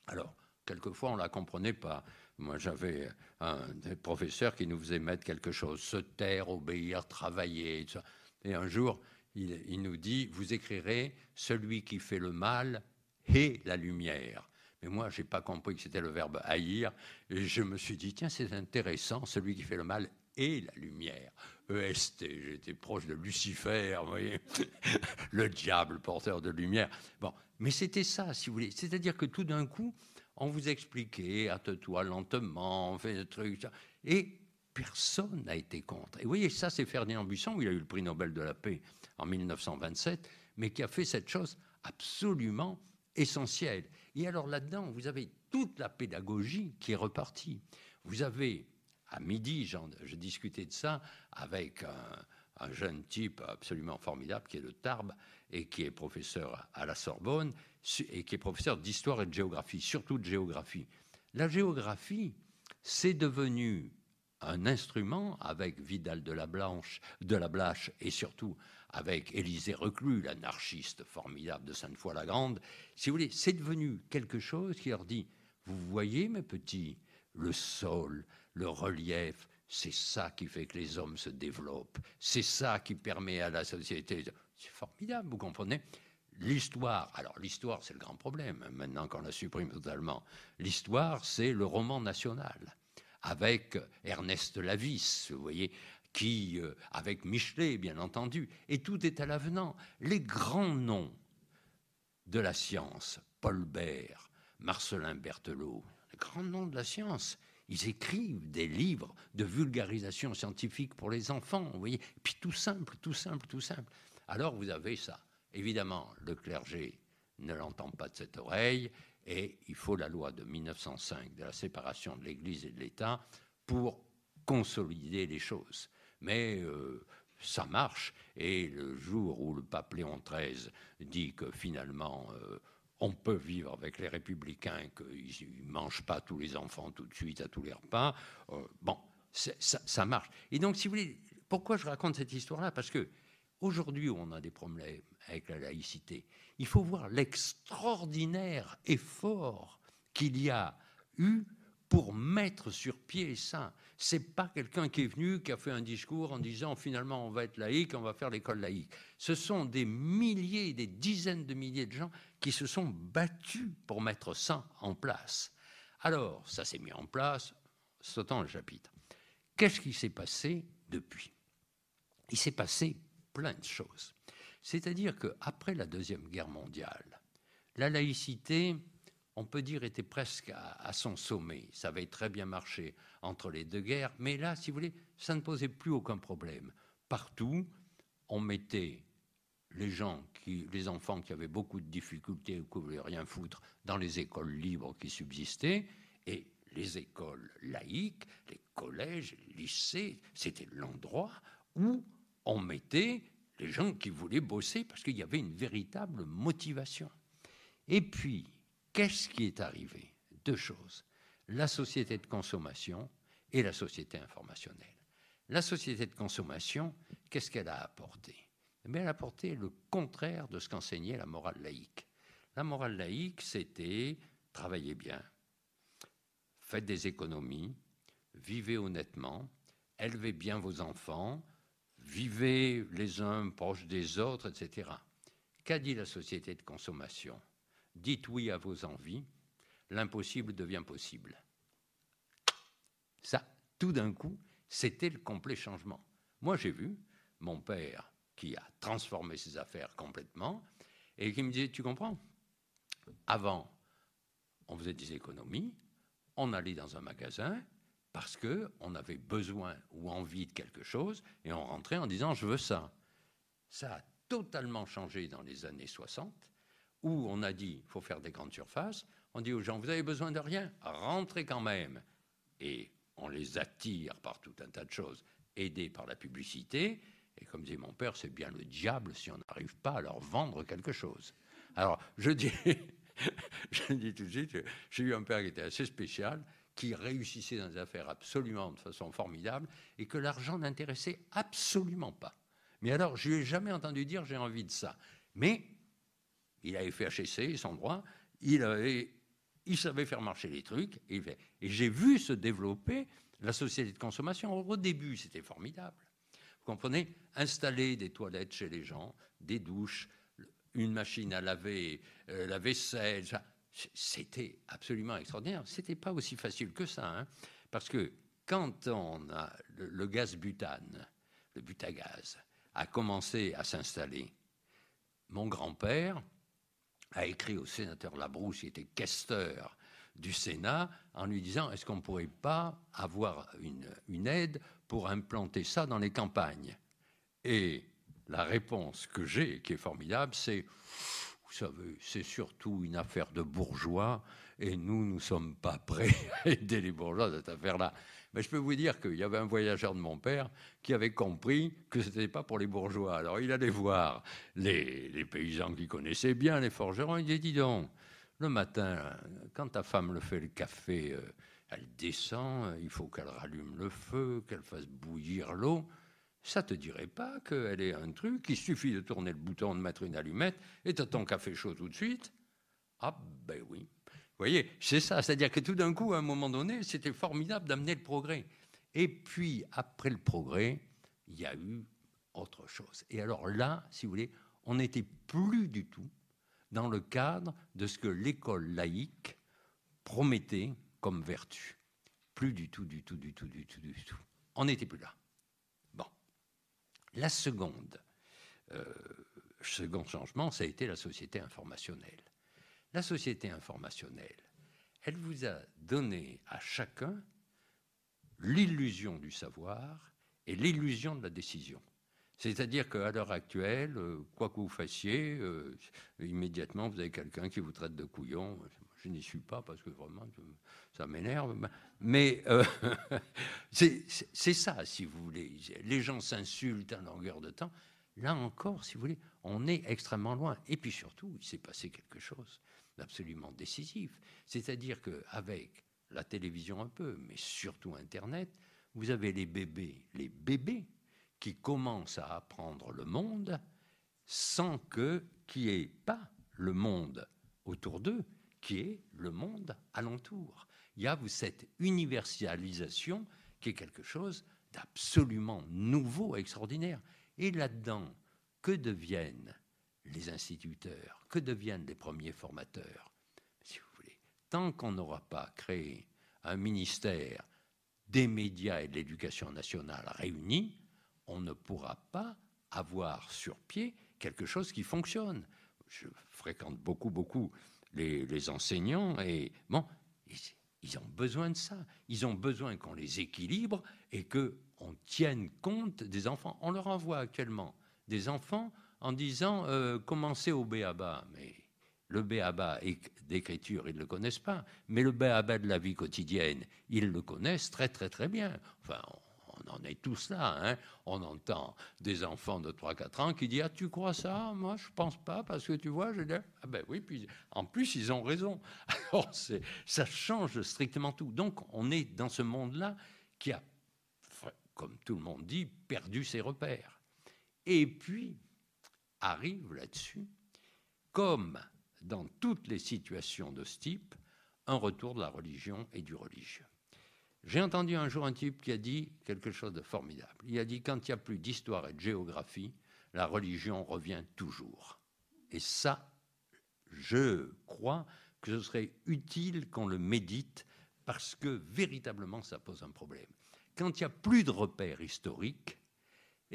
Alors, quelquefois, on la comprenait pas. Moi, j'avais un des professeurs qui nous faisait mettre quelque chose, se taire, obéir, travailler. Et un jour, il, il nous dit, vous écrirez celui qui fait le mal et la lumière. Mais moi, je n'ai pas compris que c'était le verbe haïr. Et je me suis dit, tiens, c'est intéressant, celui qui fait le mal et la lumière. EST, j'étais proche de Lucifer, vous voyez, <laughs> le diable porteur de lumière. Bon, mais c'était ça, si vous voulez. C'est-à-dire que tout d'un coup, on vous expliquait, hâte-toi lentement, on fait des trucs, et personne n'a été contre. Et vous voyez, ça, c'est Ferdinand Buisson, il a eu le prix Nobel de la paix en 1927, mais qui a fait cette chose absolument essentielle. Et alors là-dedans, vous avez toute la pédagogie qui est repartie. Vous avez, à midi, je discutais de ça avec un, jeune type absolument formidable qui est le Tarbes et qui est professeur à la Sorbonne et qui est professeur d'histoire et de géographie, surtout de géographie. La géographie, c'est devenu un instrument avec Vidal de la Blanche, de la Blache et surtout avec Élisée Reclus, l'anarchiste formidable de Sainte-Foy-la-Grande, si vous voulez, c'est devenu quelque chose qui leur dit Vous voyez, mes petits, le sol, le relief, c'est ça qui fait que les hommes se développent, c'est ça qui permet à la société. C'est formidable, vous comprenez? L'histoire, alors l'histoire c'est le grand problème, maintenant qu'on la supprime totalement. L'histoire c'est le roman national, avec Ernest Lavis, vous voyez, qui, euh, avec Michelet, bien entendu, et tout est à l'avenant. Les grands noms de la science, Paul Bert, Marcelin Berthelot, les grands noms de la science, Ils écrivent des livres de vulgarisation scientifique pour les enfants, vous voyez. Puis tout simple, tout simple, tout simple. Alors vous avez ça. Évidemment, le clergé ne l'entend pas de cette oreille, et il faut la loi de 1905 de la séparation de l'Église et de l'État pour consolider les choses. Mais euh, ça marche, et le jour où le pape Léon XIII dit que finalement euh, on peut vivre avec les républicains, qu'ils ne mangent pas tous les enfants tout de suite à tous les repas, euh, bon, ça, marche. Et donc, si vous voulez, pourquoi je raconte cette histoire-là? Parce que aujourd'hui, on a des problèmes avec la laïcité. Il faut voir l'extraordinaire effort qu'il y a eu pour mettre sur pied ça. C'est pas quelqu'un qui est venu, qui a fait un discours en disant finalement on va être laïque, on va faire l'école laïque. Ce sont des milliers, des dizaines de milliers de gens qui se sont battus pour mettre ça en place. Alors, ça s'est mis en place, sautant le chapitre. Qu'est-ce qui s'est passé depuis? Il s'est passé plein de choses. C'est-à-dire qu'après la Deuxième Guerre mondiale, la laïcité, on peut dire, était presque à, son sommet. Ça avait très bien marché entre les deux guerres, mais là, si vous voulez, ça ne posait plus aucun problème. Partout, on mettait les gens, les enfants qui avaient beaucoup de difficultés ou qui voulaient rien foutre dans les écoles libres qui subsistaient, et les écoles laïques, les collèges, les lycées, c'était l'endroit où on mettait les gens qui voulaient bosser parce qu'il y avait une véritable motivation. Et puis, qu'est-ce qui est arrivé? Deux choses. La société de consommation et la société informationnelle. La société de consommation, qu'est-ce qu'elle a apporté? Eh Elle a apporté le contraire de ce qu'enseignait la morale laïque. La morale laïque, c'était travaillez bien, faites des économies, vivez honnêtement, élevez bien vos enfants, vivez les uns proches des autres, etc. Qu'a dit la société de consommation? Dites oui à vos envies, l'impossible devient possible. Ça, tout d'un coup, c'était le complet changement. Moi, j'ai vu mon père qui a transformé ses affaires complètement et qui me disait, tu comprends, avant, on faisait des économies, on allait dans un magasin, parce qu'on avait besoin ou envie de quelque chose et on rentrait en disant je veux ça. Ça a totalement changé dans les années 60 où on a dit il faut faire des grandes surfaces. On dit aux gens vous avez besoin de rien, rentrez quand même. Et on les attire par tout un tas de choses, aidés par la publicité. Et comme dit mon père, c'est bien le diable si on n'arrive pas à leur vendre quelque chose. Alors je dis, <laughs> je dis tout de suite, j'ai eu un père qui était assez spécial qui réussissait dans des affaires absolument de façon formidable et que l'argent n'intéressait absolument pas. Mais alors, je lui ai jamais entendu dire j'ai envie de ça. Mais il avait fait HEC, son droit, il, avait, il savait faire marcher les trucs, et, j'ai vu se développer la société de consommation. Au début, c'était formidable. Vous comprenez? Installer des toilettes chez les gens, des douches, une machine à laver, euh, la vaisselle, c'était absolument extraordinaire. C'était pas aussi facile que ça, hein, parce que quand on a le, gaz butane, le butagaz, a commencé à s'installer, mon grand-père a écrit au sénateur Labrousse, qui était questeur du Sénat, en lui disant est-ce qu'on ne pourrait pas avoir une, une aide pour implanter ça dans les campagnes? Et la réponse que j'ai, qui est formidable, c'est savez, c'est surtout une affaire de bourgeois et nous, nous ne sommes pas prêts à aider les bourgeois dans cette affaire-là. Mais je peux vous dire qu'il y avait un voyageur de mon père qui avait compris que ce n'était pas pour les bourgeois. Alors il allait voir les, paysans qui connaissaient bien les forgerons. Il dit Dis donc, le matin, quand ta femme le fait le café, euh, elle descend, il faut qu'elle rallume le feu, qu'elle fasse bouillir l'eau ça te dirait pas qu'elle est un truc, il suffit de tourner le bouton, de mettre une allumette, et tu as ton café chaud tout de suite? Ah ben oui. Vous voyez, c'est ça, c'est-à-dire que tout d'un coup, à un moment donné, c'était formidable d'amener le progrès. Et puis, après le progrès, il y a eu autre chose. Et alors là, si vous voulez, on n'était plus du tout dans le cadre de ce que l'école laïque promettait comme vertu. Plus du tout, du tout, du tout, du tout, du tout. On n'était plus là. La seconde, euh, second changement, ça a été la société informationnelle. La société informationnelle, elle vous a donné à chacun l'illusion du savoir et l'illusion de la décision. C'est-à-dire qu'à l'heure actuelle, euh, quoi que vous fassiez, euh, immédiatement, vous avez quelqu'un qui vous traite de couillon. Je n'y suis pas parce que vraiment, ça m'énerve. Mais euh, <laughs> c'est ça, si vous voulez. Les gens s'insultent à longueur de temps. Là encore, si vous voulez, on est extrêmement loin. Et puis surtout, il s'est passé quelque chose d'absolument décisif. C'est-à-dire qu'avec la télévision un peu, mais surtout Internet, vous avez les bébés, les bébés qui commencent à apprendre le monde sans que qu'il n'y ait pas le monde autour d'eux, qui est le monde alentour. Il y a cette universalisation qui est quelque chose d'absolument nouveau, extraordinaire. Et là-dedans, que deviennent les instituteurs Que deviennent les premiers formateurs? Si vous voulez, tant qu'on n'aura pas créé un ministère des médias et de l'éducation nationale réunis, on ne pourra pas avoir sur pied quelque chose qui fonctionne. Je fréquente beaucoup, beaucoup les, enseignants et bon, ils, ils, ont besoin de ça. Ils ont besoin qu'on les équilibre et qu'on tienne compte des enfants. On leur envoie actuellement des enfants en disant euh, commencez au béaba. Mais le béaba d'écriture, ils ne le connaissent pas. Mais le béaba de la vie quotidienne, ils le connaissent très, très, très bien. Enfin, on en est tous là. Hein. On entend des enfants de 3-4 ans qui disent Ah, tu crois ça? Moi, je pense pas, parce que tu vois, je dis Ah, ben oui, puis en plus, ils ont raison. <laughs> Alors, ça change strictement tout. Donc, on est dans ce monde-là qui a, comme tout le monde dit, perdu ses repères. Et puis, arrive là-dessus, comme dans toutes les situations de ce type, un retour de la religion et du religieux. J'ai entendu un jour un type qui a dit quelque chose de formidable. Il a dit quand il n'y a plus d'histoire et de géographie, la religion revient toujours. Et ça, je crois que ce serait utile qu'on le médite parce que véritablement ça pose un problème. Quand il n'y a plus de repères historiques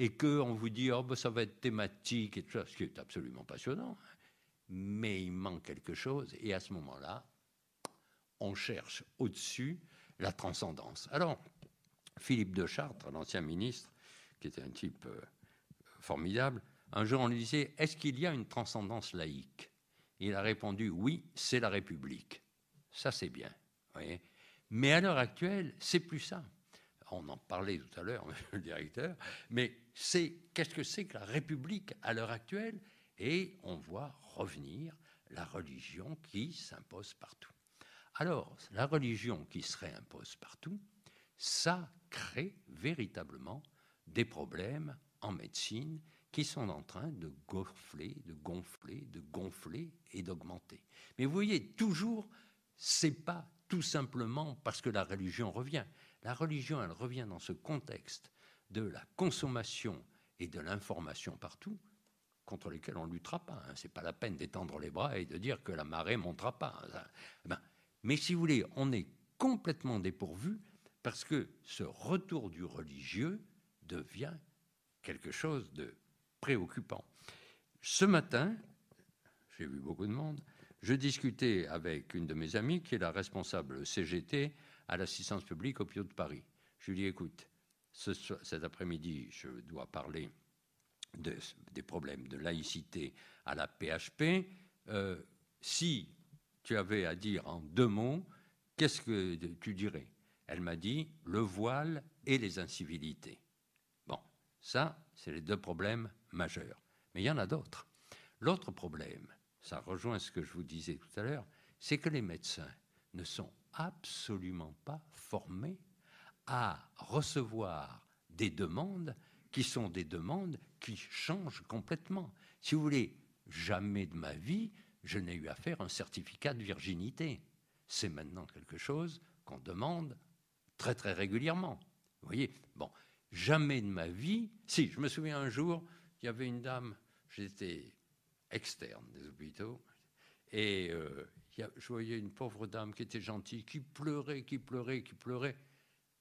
et qu'on vous dit oh, ben, ça va être thématique et tout ça, ce qui est absolument passionnant, mais il manque quelque chose et à ce moment-là, on cherche au-dessus la transcendance. Alors, Philippe de Chartres, l'ancien ministre, qui était un type euh, formidable, un jour on lui disait Est-ce qu'il y a une transcendance laïque? Il a répondu Oui, c'est la République. Ça, c'est bien. mais à l'heure actuelle, c'est plus ça. On en parlait tout à l'heure, <laughs> le directeur, mais c'est qu'est-ce que c'est que la République à l'heure actuelle? Et on voit revenir la religion qui s'impose partout. Alors, la religion qui se réimpose partout, ça crée véritablement des problèmes en médecine qui sont en train de gonfler, de gonfler, de gonfler et d'augmenter. Mais vous voyez, toujours, c'est pas tout simplement parce que la religion revient. La religion, elle revient dans ce contexte de la consommation et de l'information partout, contre lesquels on ne luttera pas. Hein. Ce n'est pas la peine d'étendre les bras et de dire que la marée ne montera pas. Eh ben, mais si vous voulez, on est complètement dépourvu parce que ce retour du religieux devient quelque chose de préoccupant. Ce matin, j'ai vu beaucoup de monde, je discutais avec une de mes amies qui est la responsable CGT à l'assistance publique au Pio de Paris. Je lui ai dit, écoute, cet après-midi, je dois parler des problèmes de laïcité à la PHP. Euh, si tu avais à dire en deux mots, qu'est-ce que tu dirais? Elle m'a dit le voile et les incivilités. Bon, ça, c'est les deux problèmes majeurs. Mais il y en a d'autres. L'autre problème, ça rejoint ce que je vous disais tout à l'heure, c'est que les médecins ne sont absolument pas formés à recevoir des demandes qui sont des demandes qui changent complètement. Si vous voulez, jamais de ma vie, je n'ai eu à faire un certificat de virginité. C'est maintenant quelque chose qu'on demande très très régulièrement. Vous voyez Bon, jamais de ma vie. Si, je me souviens un jour, il y avait une dame, j'étais externe des hôpitaux, et euh, je voyais une pauvre dame qui était gentille, qui pleurait, qui pleurait, qui pleurait.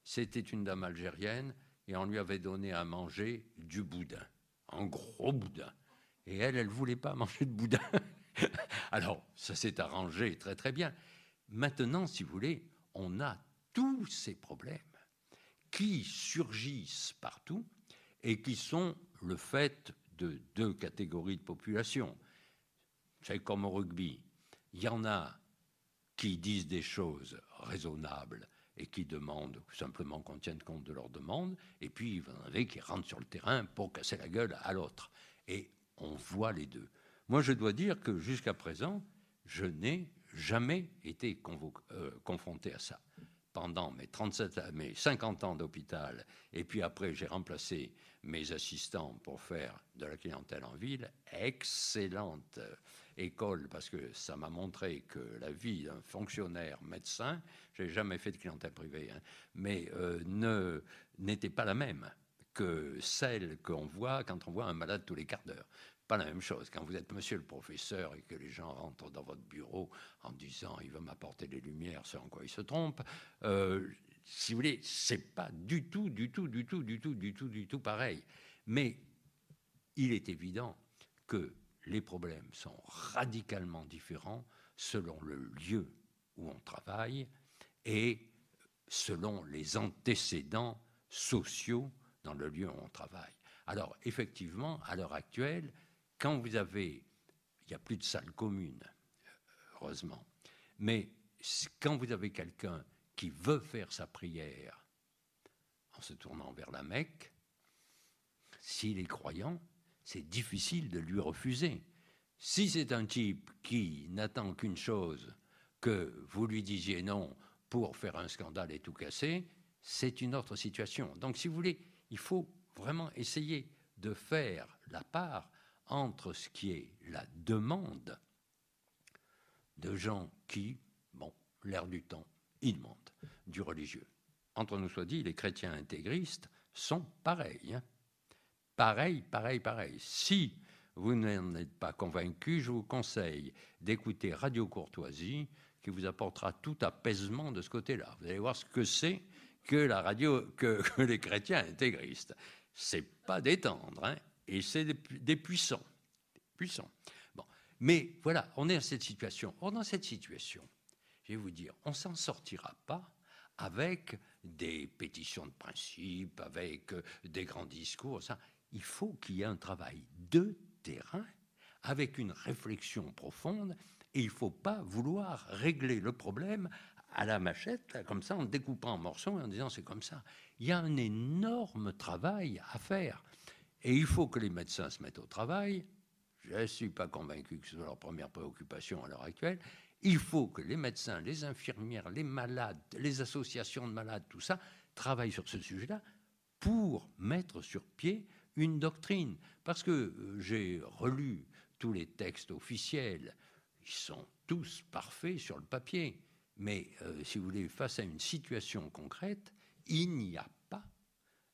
C'était une dame algérienne, et on lui avait donné à manger du boudin, un gros boudin. Et elle, elle ne voulait pas <laughs> manger de boudin. <laughs> Alors, ça s'est arrangé très très bien. Maintenant, si vous voulez, on a tous ces problèmes qui surgissent partout et qui sont le fait de deux catégories de population. C'est comme au rugby. Il y en a qui disent des choses raisonnables et qui demandent simplement qu'on tienne compte de leurs demandes, et puis il y en avait qui rentrent sur le terrain pour casser la gueule à l'autre. Et on voit les deux. Moi, je dois dire que jusqu'à présent, je n'ai jamais été euh, confronté à ça. Pendant mes, 37, mes 50 ans d'hôpital, et puis après, j'ai remplacé mes assistants pour faire de la clientèle en ville. Excellente école, parce que ça m'a montré que la vie d'un fonctionnaire médecin, j'ai jamais fait de clientèle privée, hein, mais euh, n'était pas la même que celle qu'on voit quand on voit un malade tous les quarts d'heure pas la même chose. Quand vous êtes monsieur le professeur et que les gens rentrent dans votre bureau en disant il va m'apporter des lumières, c'est en quoi il se trompe, euh, si vous voulez, c'est pas du tout, du tout, du tout, du tout, du tout, du tout pareil. Mais il est évident que les problèmes sont radicalement différents selon le lieu où on travaille et selon les antécédents sociaux dans le lieu où on travaille. Alors, effectivement, à l'heure actuelle, quand vous avez, il n'y a plus de salle commune, heureusement, mais quand vous avez quelqu'un qui veut faire sa prière en se tournant vers la Mecque, s'il est croyant, c'est difficile de lui refuser. Si c'est un type qui n'attend qu'une chose, que vous lui disiez non pour faire un scandale et tout casser, c'est une autre situation. Donc, si vous voulez, il faut vraiment essayer de faire la part entre ce qui est la demande de gens qui, bon, l'air du temps, ils demandent du religieux. Entre nous soit dit, les chrétiens intégristes sont pareils. Hein. Pareil, pareil, pareil. Si vous n'en êtes pas convaincu, je vous conseille d'écouter Radio Courtoisie, qui vous apportera tout apaisement de ce côté-là. Vous allez voir ce que c'est que la radio, que, <laughs> les chrétiens intégristes. C'est pas détendre, hein et c'est des, puissants. puissants. Bon. Mais voilà, on est dans cette situation. Or, dans cette situation, je vais vous dire, on s'en sortira pas avec des pétitions de principe, avec euh, des grands discours. Ça. Il faut qu'il y ait un travail de terrain avec une réflexion profonde et il ne faut pas vouloir régler le problème à la machette, comme ça, en découpant en morceaux et en disant c'est comme ça. Il y a un énorme travail à faire. Et il faut que les médecins se mettent au travail. Je ne suis pas convaincu que ce soit leur première préoccupation à l'heure actuelle. Il faut que les médecins, les infirmières, les malades, les associations de malades, tout ça, travaillent sur ce sujet-là pour mettre sur pied une doctrine. Parce que euh, j'ai relu tous les textes officiels, ils sont tous parfaits sur le papier. Mais euh, si vous voulez, face à une situation concrète, il n'y a pas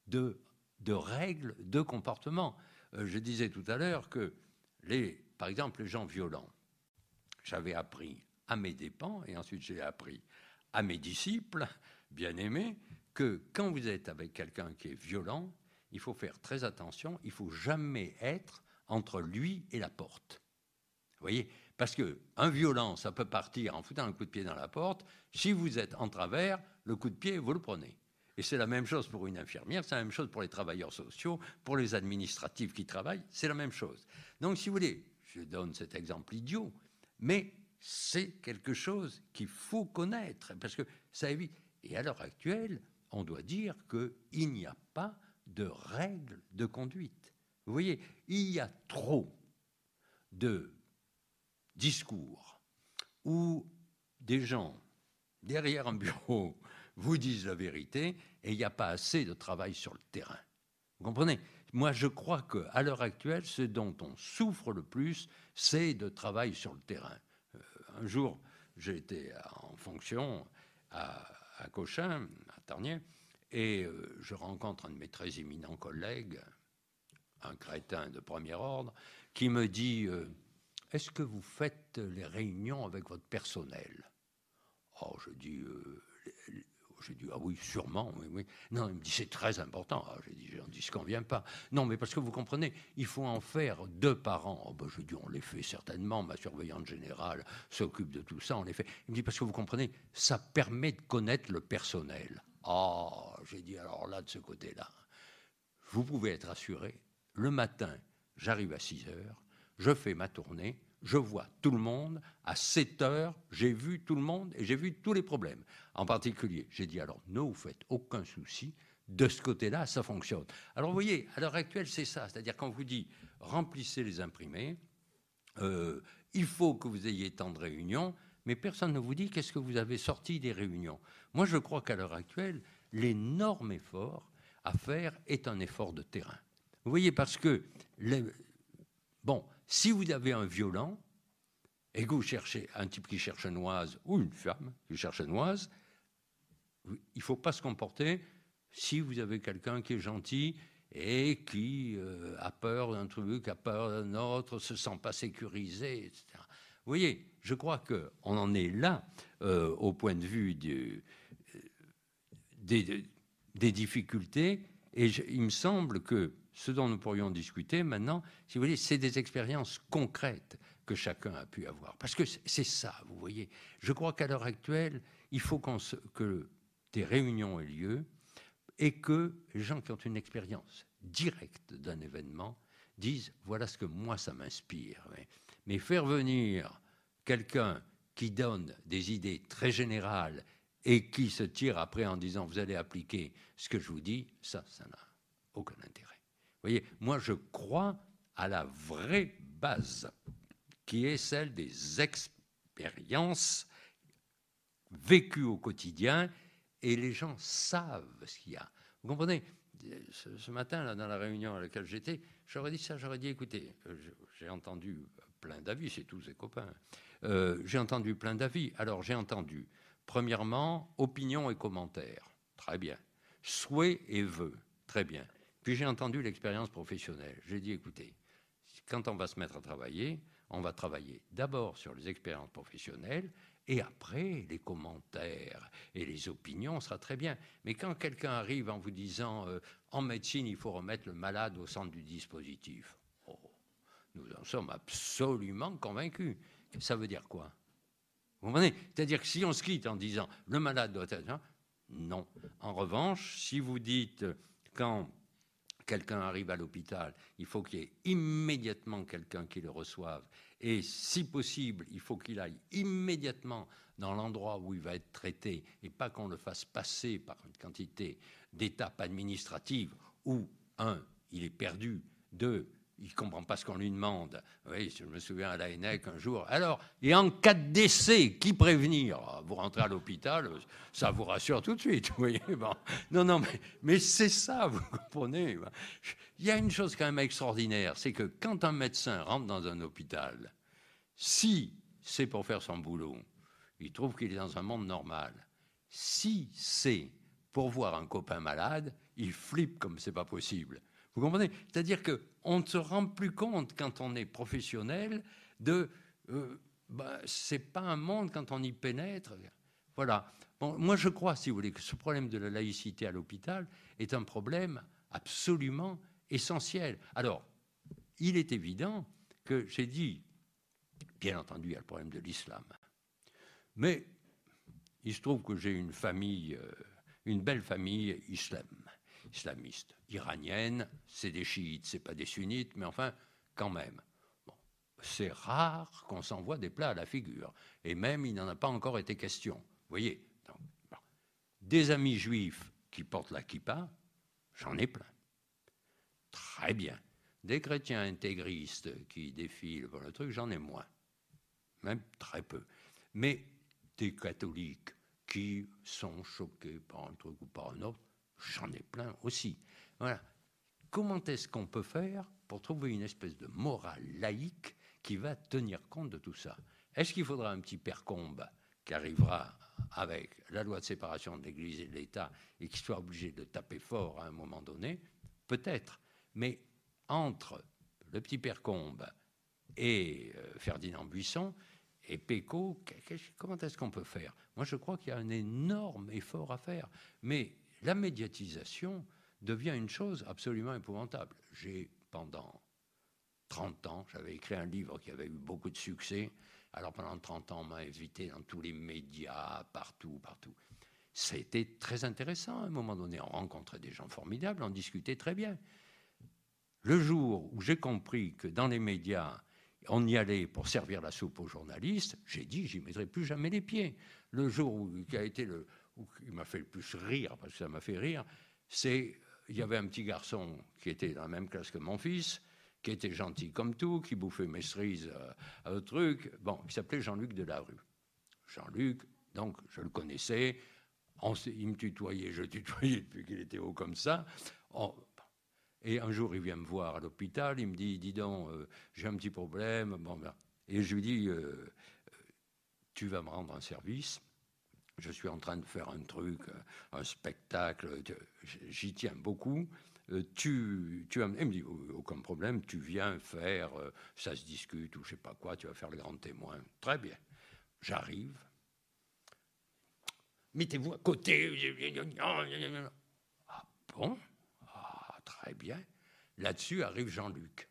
de de règles de comportement. Euh, je disais tout à l'heure que, les, par exemple, les gens violents, j'avais appris à mes dépens, et ensuite j'ai appris à mes disciples, bien aimés, que quand vous êtes avec quelqu'un qui est violent, il faut faire très attention, il faut jamais être entre lui et la porte. Vous voyez Parce que un violent, ça peut partir en foutant un coup de pied dans la porte. Si vous êtes en travers, le coup de pied, vous le prenez. Et c'est la même chose pour une infirmière, c'est la même chose pour les travailleurs sociaux, pour les administratifs qui travaillent, c'est la même chose. Donc, si vous voulez, je donne cet exemple idiot, mais c'est quelque chose qu'il faut connaître, parce que ça évite. Et à l'heure actuelle, on doit dire qu'il n'y a pas de règles de conduite. Vous voyez, il y a trop de discours où des gens derrière un bureau <laughs> vous disent la vérité et il n'y a pas assez de travail sur le terrain. Vous comprenez? Moi, je crois qu'à l'heure actuelle, ce dont on souffre le plus, c'est de travail sur le terrain. Euh, un jour, j'étais en fonction à, Cochin, à Tarnier, et euh, je rencontre un de mes très éminents collègues, un crétin de premier ordre, qui me dit euh, Est-ce que vous faites les réunions avec votre personnel? Oh, je dis j'ai dit, ah oui, sûrement, oui, oui. Non, il me dit, c'est très important. Ah, j'ai dit, j'en dis, qu'on vient pas. Non, mais parce que vous comprenez, il faut en faire deux par an. Oh, ben, je dis, on les fait certainement. Ma surveillante générale s'occupe de tout ça, on les. Il me dit, parce que vous comprenez, ça permet de connaître le personnel. Ah, j'ai dit alors là, de ce côté-là, vous pouvez être assuré, le matin, j'arrive à 6 heures, je fais ma tournée, je vois tout le monde. À 7 heures, j'ai vu tout le monde et j'ai vu tous les problèmes. En particulier, j'ai dit alors, ne vous faites aucun souci. De ce côté-là, ça fonctionne. Alors, vous voyez, à l'heure actuelle, c'est ça. C'est-à-dire, quand vous dit remplissez les imprimés, euh, il faut que vous ayez tant de réunions, mais personne ne vous dit qu'est-ce que vous avez sorti des réunions. Moi, je crois qu'à l'heure actuelle, l'énorme effort à faire est un effort de terrain. Vous voyez, parce que, bon, si vous avez un violent et que vous cherchez un type qui cherche une oise ou une femme qui cherche une oise, il ne faut pas se comporter si vous avez quelqu'un qui est gentil et qui euh, a peur d'un truc, a peur d'un autre, se sent pas sécurisé, etc. Vous voyez, je crois qu'on en est là euh, au point de vue du, des, difficultés, et il me semble que ce dont nous pourrions discuter maintenant, si vous voulez, c'est des expériences concrètes que chacun a pu avoir. Parce que c'est ça, vous voyez. Je crois qu'à l'heure actuelle, il faut que des réunions aient lieu et que les gens qui ont une expérience directe d'un événement disent voilà ce que moi ça m'inspire. Mais faire venir quelqu'un qui donne des idées très générales et qui se tire après en disant vous allez appliquer ce que je vous dis, ça, ça n'a aucun intérêt voyez, moi je crois à la vraie base, qui est celle des expériences vécues au quotidien, et les gens savent ce qu'il y a. Vous comprenez ce, matin, là, dans la réunion à laquelle j'étais, j'aurais dit ça, j'aurais dit, écoutez, euh, j'ai entendu plein d'avis, c'est tous ses copains, euh, j'ai entendu plein d'avis. Alors j'ai entendu, premièrement, opinion et commentaires, très bien. Souhait et vœux, très bien. Puis j'ai entendu l'expérience professionnelle. J'ai dit, écoutez, quand on va se mettre à travailler, on va travailler d'abord sur les expériences professionnelles et après les commentaires et les opinions, sera très bien. Mais quand quelqu'un arrive en vous disant euh, en médecine, il faut remettre le malade au centre du dispositif, oh, nous en sommes absolument convaincus. Ça veut dire quoi? Vous comprenez? C'est-à-dire que si on se quitte en disant le malade doit être. Non. En revanche, si vous dites quand quelqu'un arrive à l'hôpital, il faut qu'il y ait immédiatement quelqu'un qui le reçoive. Et si possible, il faut qu'il aille immédiatement dans l'endroit où il va être traité et pas qu'on le fasse passer par une quantité d'étapes administratives où, un, il est perdu, deux, il ne comprend pas ce qu'on lui demande. Oui, je me souviens à la ENEC un jour. Alors, et en cas de décès, qui prévenir? Ah, Vous rentrez à l'hôpital, ça vous rassure tout de suite. <laughs> Bon. Non, non, mais, mais c'est ça, vous comprenez Il y a une chose quand même extraordinaire, c'est que quand un médecin rentre dans un hôpital, si c'est pour faire son boulot, il trouve qu'il est dans un monde normal. Si c'est pour voir un copain malade, il flippe comme c'est pas possible. Vous comprenez? C'est-à-dire qu'on ne se rend plus compte quand on est professionnel de. Euh, bah, c'est pas un monde quand on y pénètre. Voilà. Moi, je crois, si vous voulez, que ce problème de la laïcité à l'hôpital est un problème absolument essentiel. Alors, il est évident que j'ai dit, bien entendu, il y a le problème de l'islam. Mais il se trouve que j'ai une famille, euh, une belle famille islam, islamiste, iranienne. C'est des chiites, c'est pas des sunnites, mais enfin, quand même. C'est rare qu'on s'envoie des plats à la figure. Et même, il n'en a pas encore été question. Vous voyez Des amis juifs qui portent la kippa, j'en ai plein. Très bien. Des chrétiens intégristes qui défilent pour le truc, j'en ai moins. Même très peu. Mais des catholiques qui sont choqués par un truc ou par un autre, J'en ai plein aussi. Voilà. Comment est-ce qu'on peut faire pour trouver une espèce de morale laïque qui va tenir compte de tout ça? Est-ce qu'il faudra un petit percombe qui arrivera avec la loi de séparation de l'Église et de l'État et qui soit obligé de taper fort à un moment donné? Peut-être. Mais entre le petit percombe et euh, Ferdinand Buisson et Péco, comment est-ce qu'on peut faire? Moi, je crois qu'il y a un énorme effort à faire. Mais la médiatisation devient une chose absolument épouvantable. J'ai, pendant 30 ans, j'avais écrit un livre qui avait eu beaucoup de succès. Alors pendant 30 ans, on m'a invité dans tous les médias, partout, partout. Ça a été très intéressant. À un moment donné, on rencontrait des gens formidables, on discutait très bien. Le jour où j'ai compris que dans les médias, on y allait pour servir la soupe aux journalistes, j'ai dit, j'y mettrai plus jamais les pieds. Le jour où, qui a été le, où il m'a fait le plus rire, parce que ça m'a fait rire, c'est il y avait un petit garçon qui était dans la même classe que mon fils, qui était gentil comme tout, qui bouffait mes cerises à, à, truc, bon, qui s'appelait Jean-Luc Delarue. Jean-Luc, donc je le connaissais, on, il me tutoyait, je tutoyais depuis qu'il était haut comme ça. Et un jour, il vient me voir à l'hôpital, il me dit, dis donc, euh, j'ai un petit problème. Bon, ben, et je lui dis, euh, euh, tu vas me rendre un service. Je suis en train de faire un truc, un spectacle, j'y tiens beaucoup. tu, tu il me dit, aucun problème, tu viens faire, ça se discute ou je sais pas quoi, tu vas faire le grand témoin. Très bien. J'arrive. Mettez-vous à côté. Ah bon? Très bien. Là-dessus arrive Jean-Luc.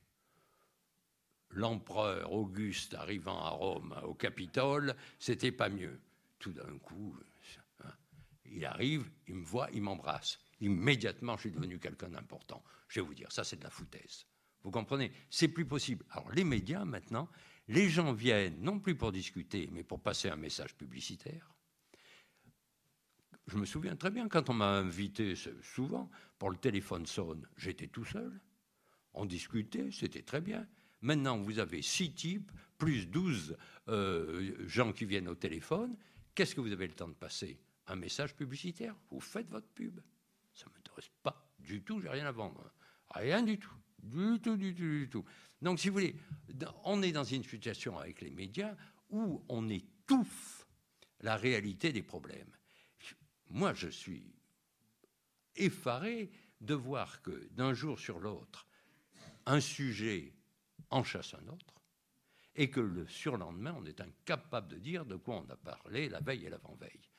L'empereur Auguste arrivant à Rome, au Capitole, c'était pas mieux. Tout d'un coup, hein, il arrive, il me voit, il m'embrasse. Immédiatement, je suis devenu quelqu'un d'important. Je vais vous dire, ça c'est de la foutaise. Vous comprenez? C'est plus possible. Alors les médias maintenant, les gens viennent non plus pour discuter, mais pour passer un message publicitaire je me souviens très bien quand on m'a invité souvent, pour le téléphone sonne, j'étais tout seul. On discutait, c'était très bien. Maintenant, vous avez six types, plus douze euh, gens qui viennent au téléphone. Qu'est-ce que vous avez le temps de passer Un message publicitaire. Vous faites votre pub. Ça ne m'intéresse pas du tout, j'ai rien à vendre. Rien du tout. Du tout, du tout, du tout. Donc, si vous voulez, on est dans une situation avec les médias où on étouffe la réalité des problèmes moi, je suis effaré de voir que d'un jour sur l'autre, un sujet en chasse un autre, et que le surlendemain, on est incapable de dire de quoi on a parlé la veille et l'avant-veille.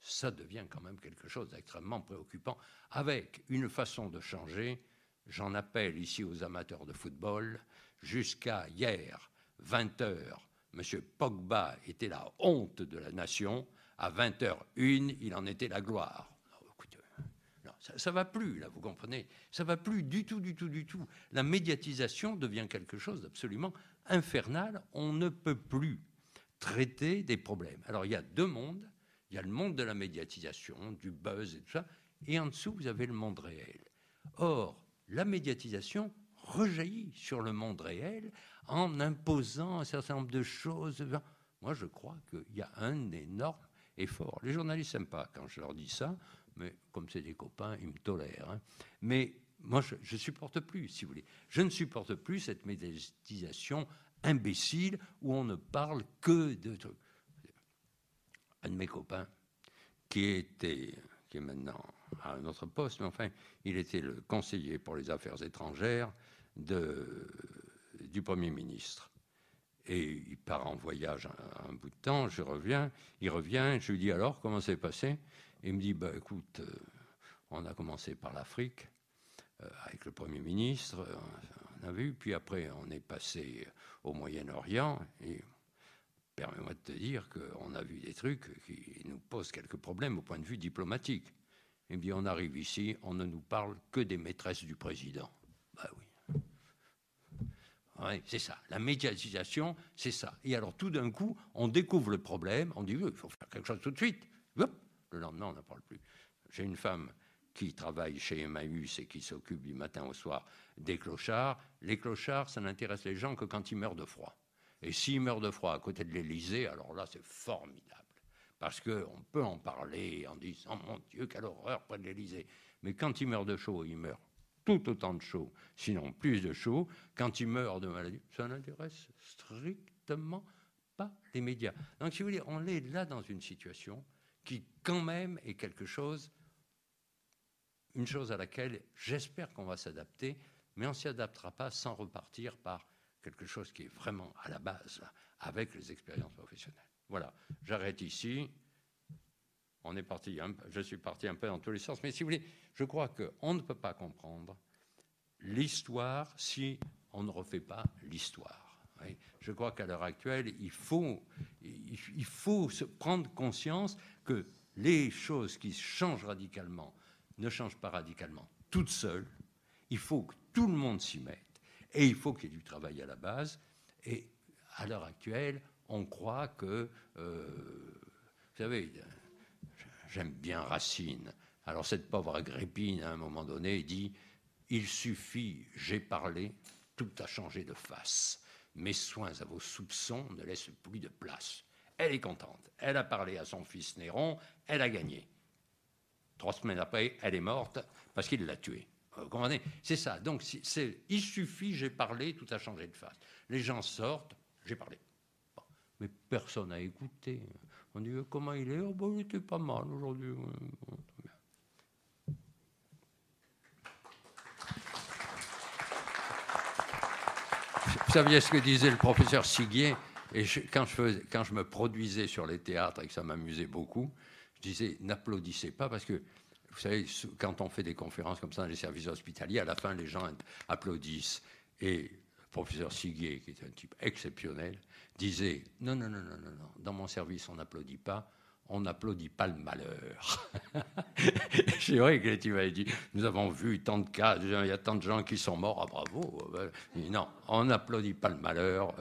Ça devient quand même quelque chose d'extrêmement préoccupant, avec une façon de changer. J'en appelle ici aux amateurs de football. Jusqu'à hier, 20 heures, M. Pogba était la honte de la nation à 20h01, il en était la gloire. ça ne va plus, là, vous comprenez Ça va plus du tout, du tout, du tout. La médiatisation devient quelque chose d'absolument infernal. On ne peut plus traiter des problèmes. Alors, il y a deux mondes. Il y a le monde de la médiatisation, du buzz et tout ça, et en dessous, vous avez le monde réel. Or, la médiatisation rejaillit sur le monde réel en imposant un certain nombre de choses. Moi, je crois qu'il y a un énorme et fort. Les journalistes n'aiment pas quand je leur dis ça, mais comme c'est des copains, ils me tolèrent. Hein. Mais moi, je ne supporte plus, si vous voulez. Je ne supporte plus cette médiatisation imbécile où on ne parle que de trucs. Un de mes copains, qui était, qui est maintenant à un autre poste, mais enfin, il était le conseiller pour les affaires étrangères du Premier ministre. Et il part en voyage un, bout de temps, je reviens, il revient, je lui dis alors comment c'est passé? Il me dit bah écoute, euh, on a commencé par l'Afrique avec le Premier ministre, euh, on a vu, puis après on est passé au Moyen-Orient et permets-moi de te dire qu'on a vu des trucs qui nous posent quelques problèmes au point de vue diplomatique. Me dit on arrive ici, on ne nous parle que des maîtresses du président. Bah oui c'est ça. La médiatisation, c'est ça. Et alors, tout d'un coup, on découvre le problème, on dit, il faut faire quelque chose tout de suite. le lendemain, on n'en parle plus. J'ai une femme qui travaille chez Emmaüs et qui s'occupe du matin au soir des clochards. Les clochards, ça n'intéresse les gens que quand ils meurent de froid. Et s'ils meurent de froid à côté de l'Élysée, alors là, c'est formidable. Parce qu'on peut en parler en disant, mon Dieu, quelle horreur près de l'Élysée. Mais quand ils meurent de chaud, ils meurent tout autant de chaud, sinon plus de chaud, quand il meurt de maladie. Ça n'intéresse strictement pas les médias. Donc, si vous voulez, on est là dans une situation qui, quand même, est quelque chose, une chose à laquelle j'espère qu'on va s'adapter, mais on ne s'y adaptera pas sans repartir par quelque chose qui est vraiment à la base, avec les expériences professionnelles. Voilà, j'arrête ici. On est parti, je suis parti un peu dans tous les sens, mais si vous voulez, je crois qu'on ne peut pas comprendre l'histoire si on ne refait pas l'histoire. Je crois qu'à l'heure actuelle, il faut, il faut se prendre conscience que les choses qui changent radicalement ne changent pas radicalement toutes seules. Il faut que tout le monde s'y mette. Et il faut qu'il y ait du travail à la base. Et à l'heure actuelle, on croit que, euh, vous savez, j'aime bien Racine. Alors cette pauvre Agrippine, à un moment donné, dit, il suffit, j'ai parlé, tout a changé de face. Mes soins à vos soupçons ne laissent plus de place. Elle est contente. Elle a parlé à son fils Néron, elle a gagné. Trois semaines après, elle est morte parce qu'il l'a tuée. Vous comprenez? C'est ça. Donc, il suffit, j'ai parlé, tout a changé de face. Les gens sortent, j'ai parlé. Mais personne n'a écouté. On dit comment il est? Oh, bon, Il était pas mal aujourd'hui. Vous saviez ce que disait le professeur Siguier? Et quand je me produisais sur les théâtres et que ça m'amusait beaucoup, je disais n'applaudissez pas parce que vous savez, quand on fait des conférences comme ça dans les services hospitaliers, à la fin, les gens applaudissent. Et le professeur Siguier, qui est un type exceptionnel, disait Non, non, non, non, non, dans mon service, on n'applaudit pas. On n'applaudit pas le malheur. <laughs> C'est vrai que tu m'avais dit, nous avons vu tant de cas, il y a tant de gens qui sont morts, ah bravo. Non, on n'applaudit pas le malheur.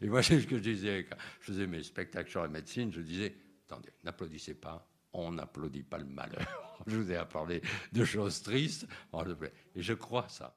Et moi, <laughs> c'est ce que je disais quand je faisais mes spectacles sur la médecine, je disais, attendez, n'applaudissez pas, on n'applaudit pas le malheur. <laughs> Je vous ai parlé de choses tristes, et je crois ça.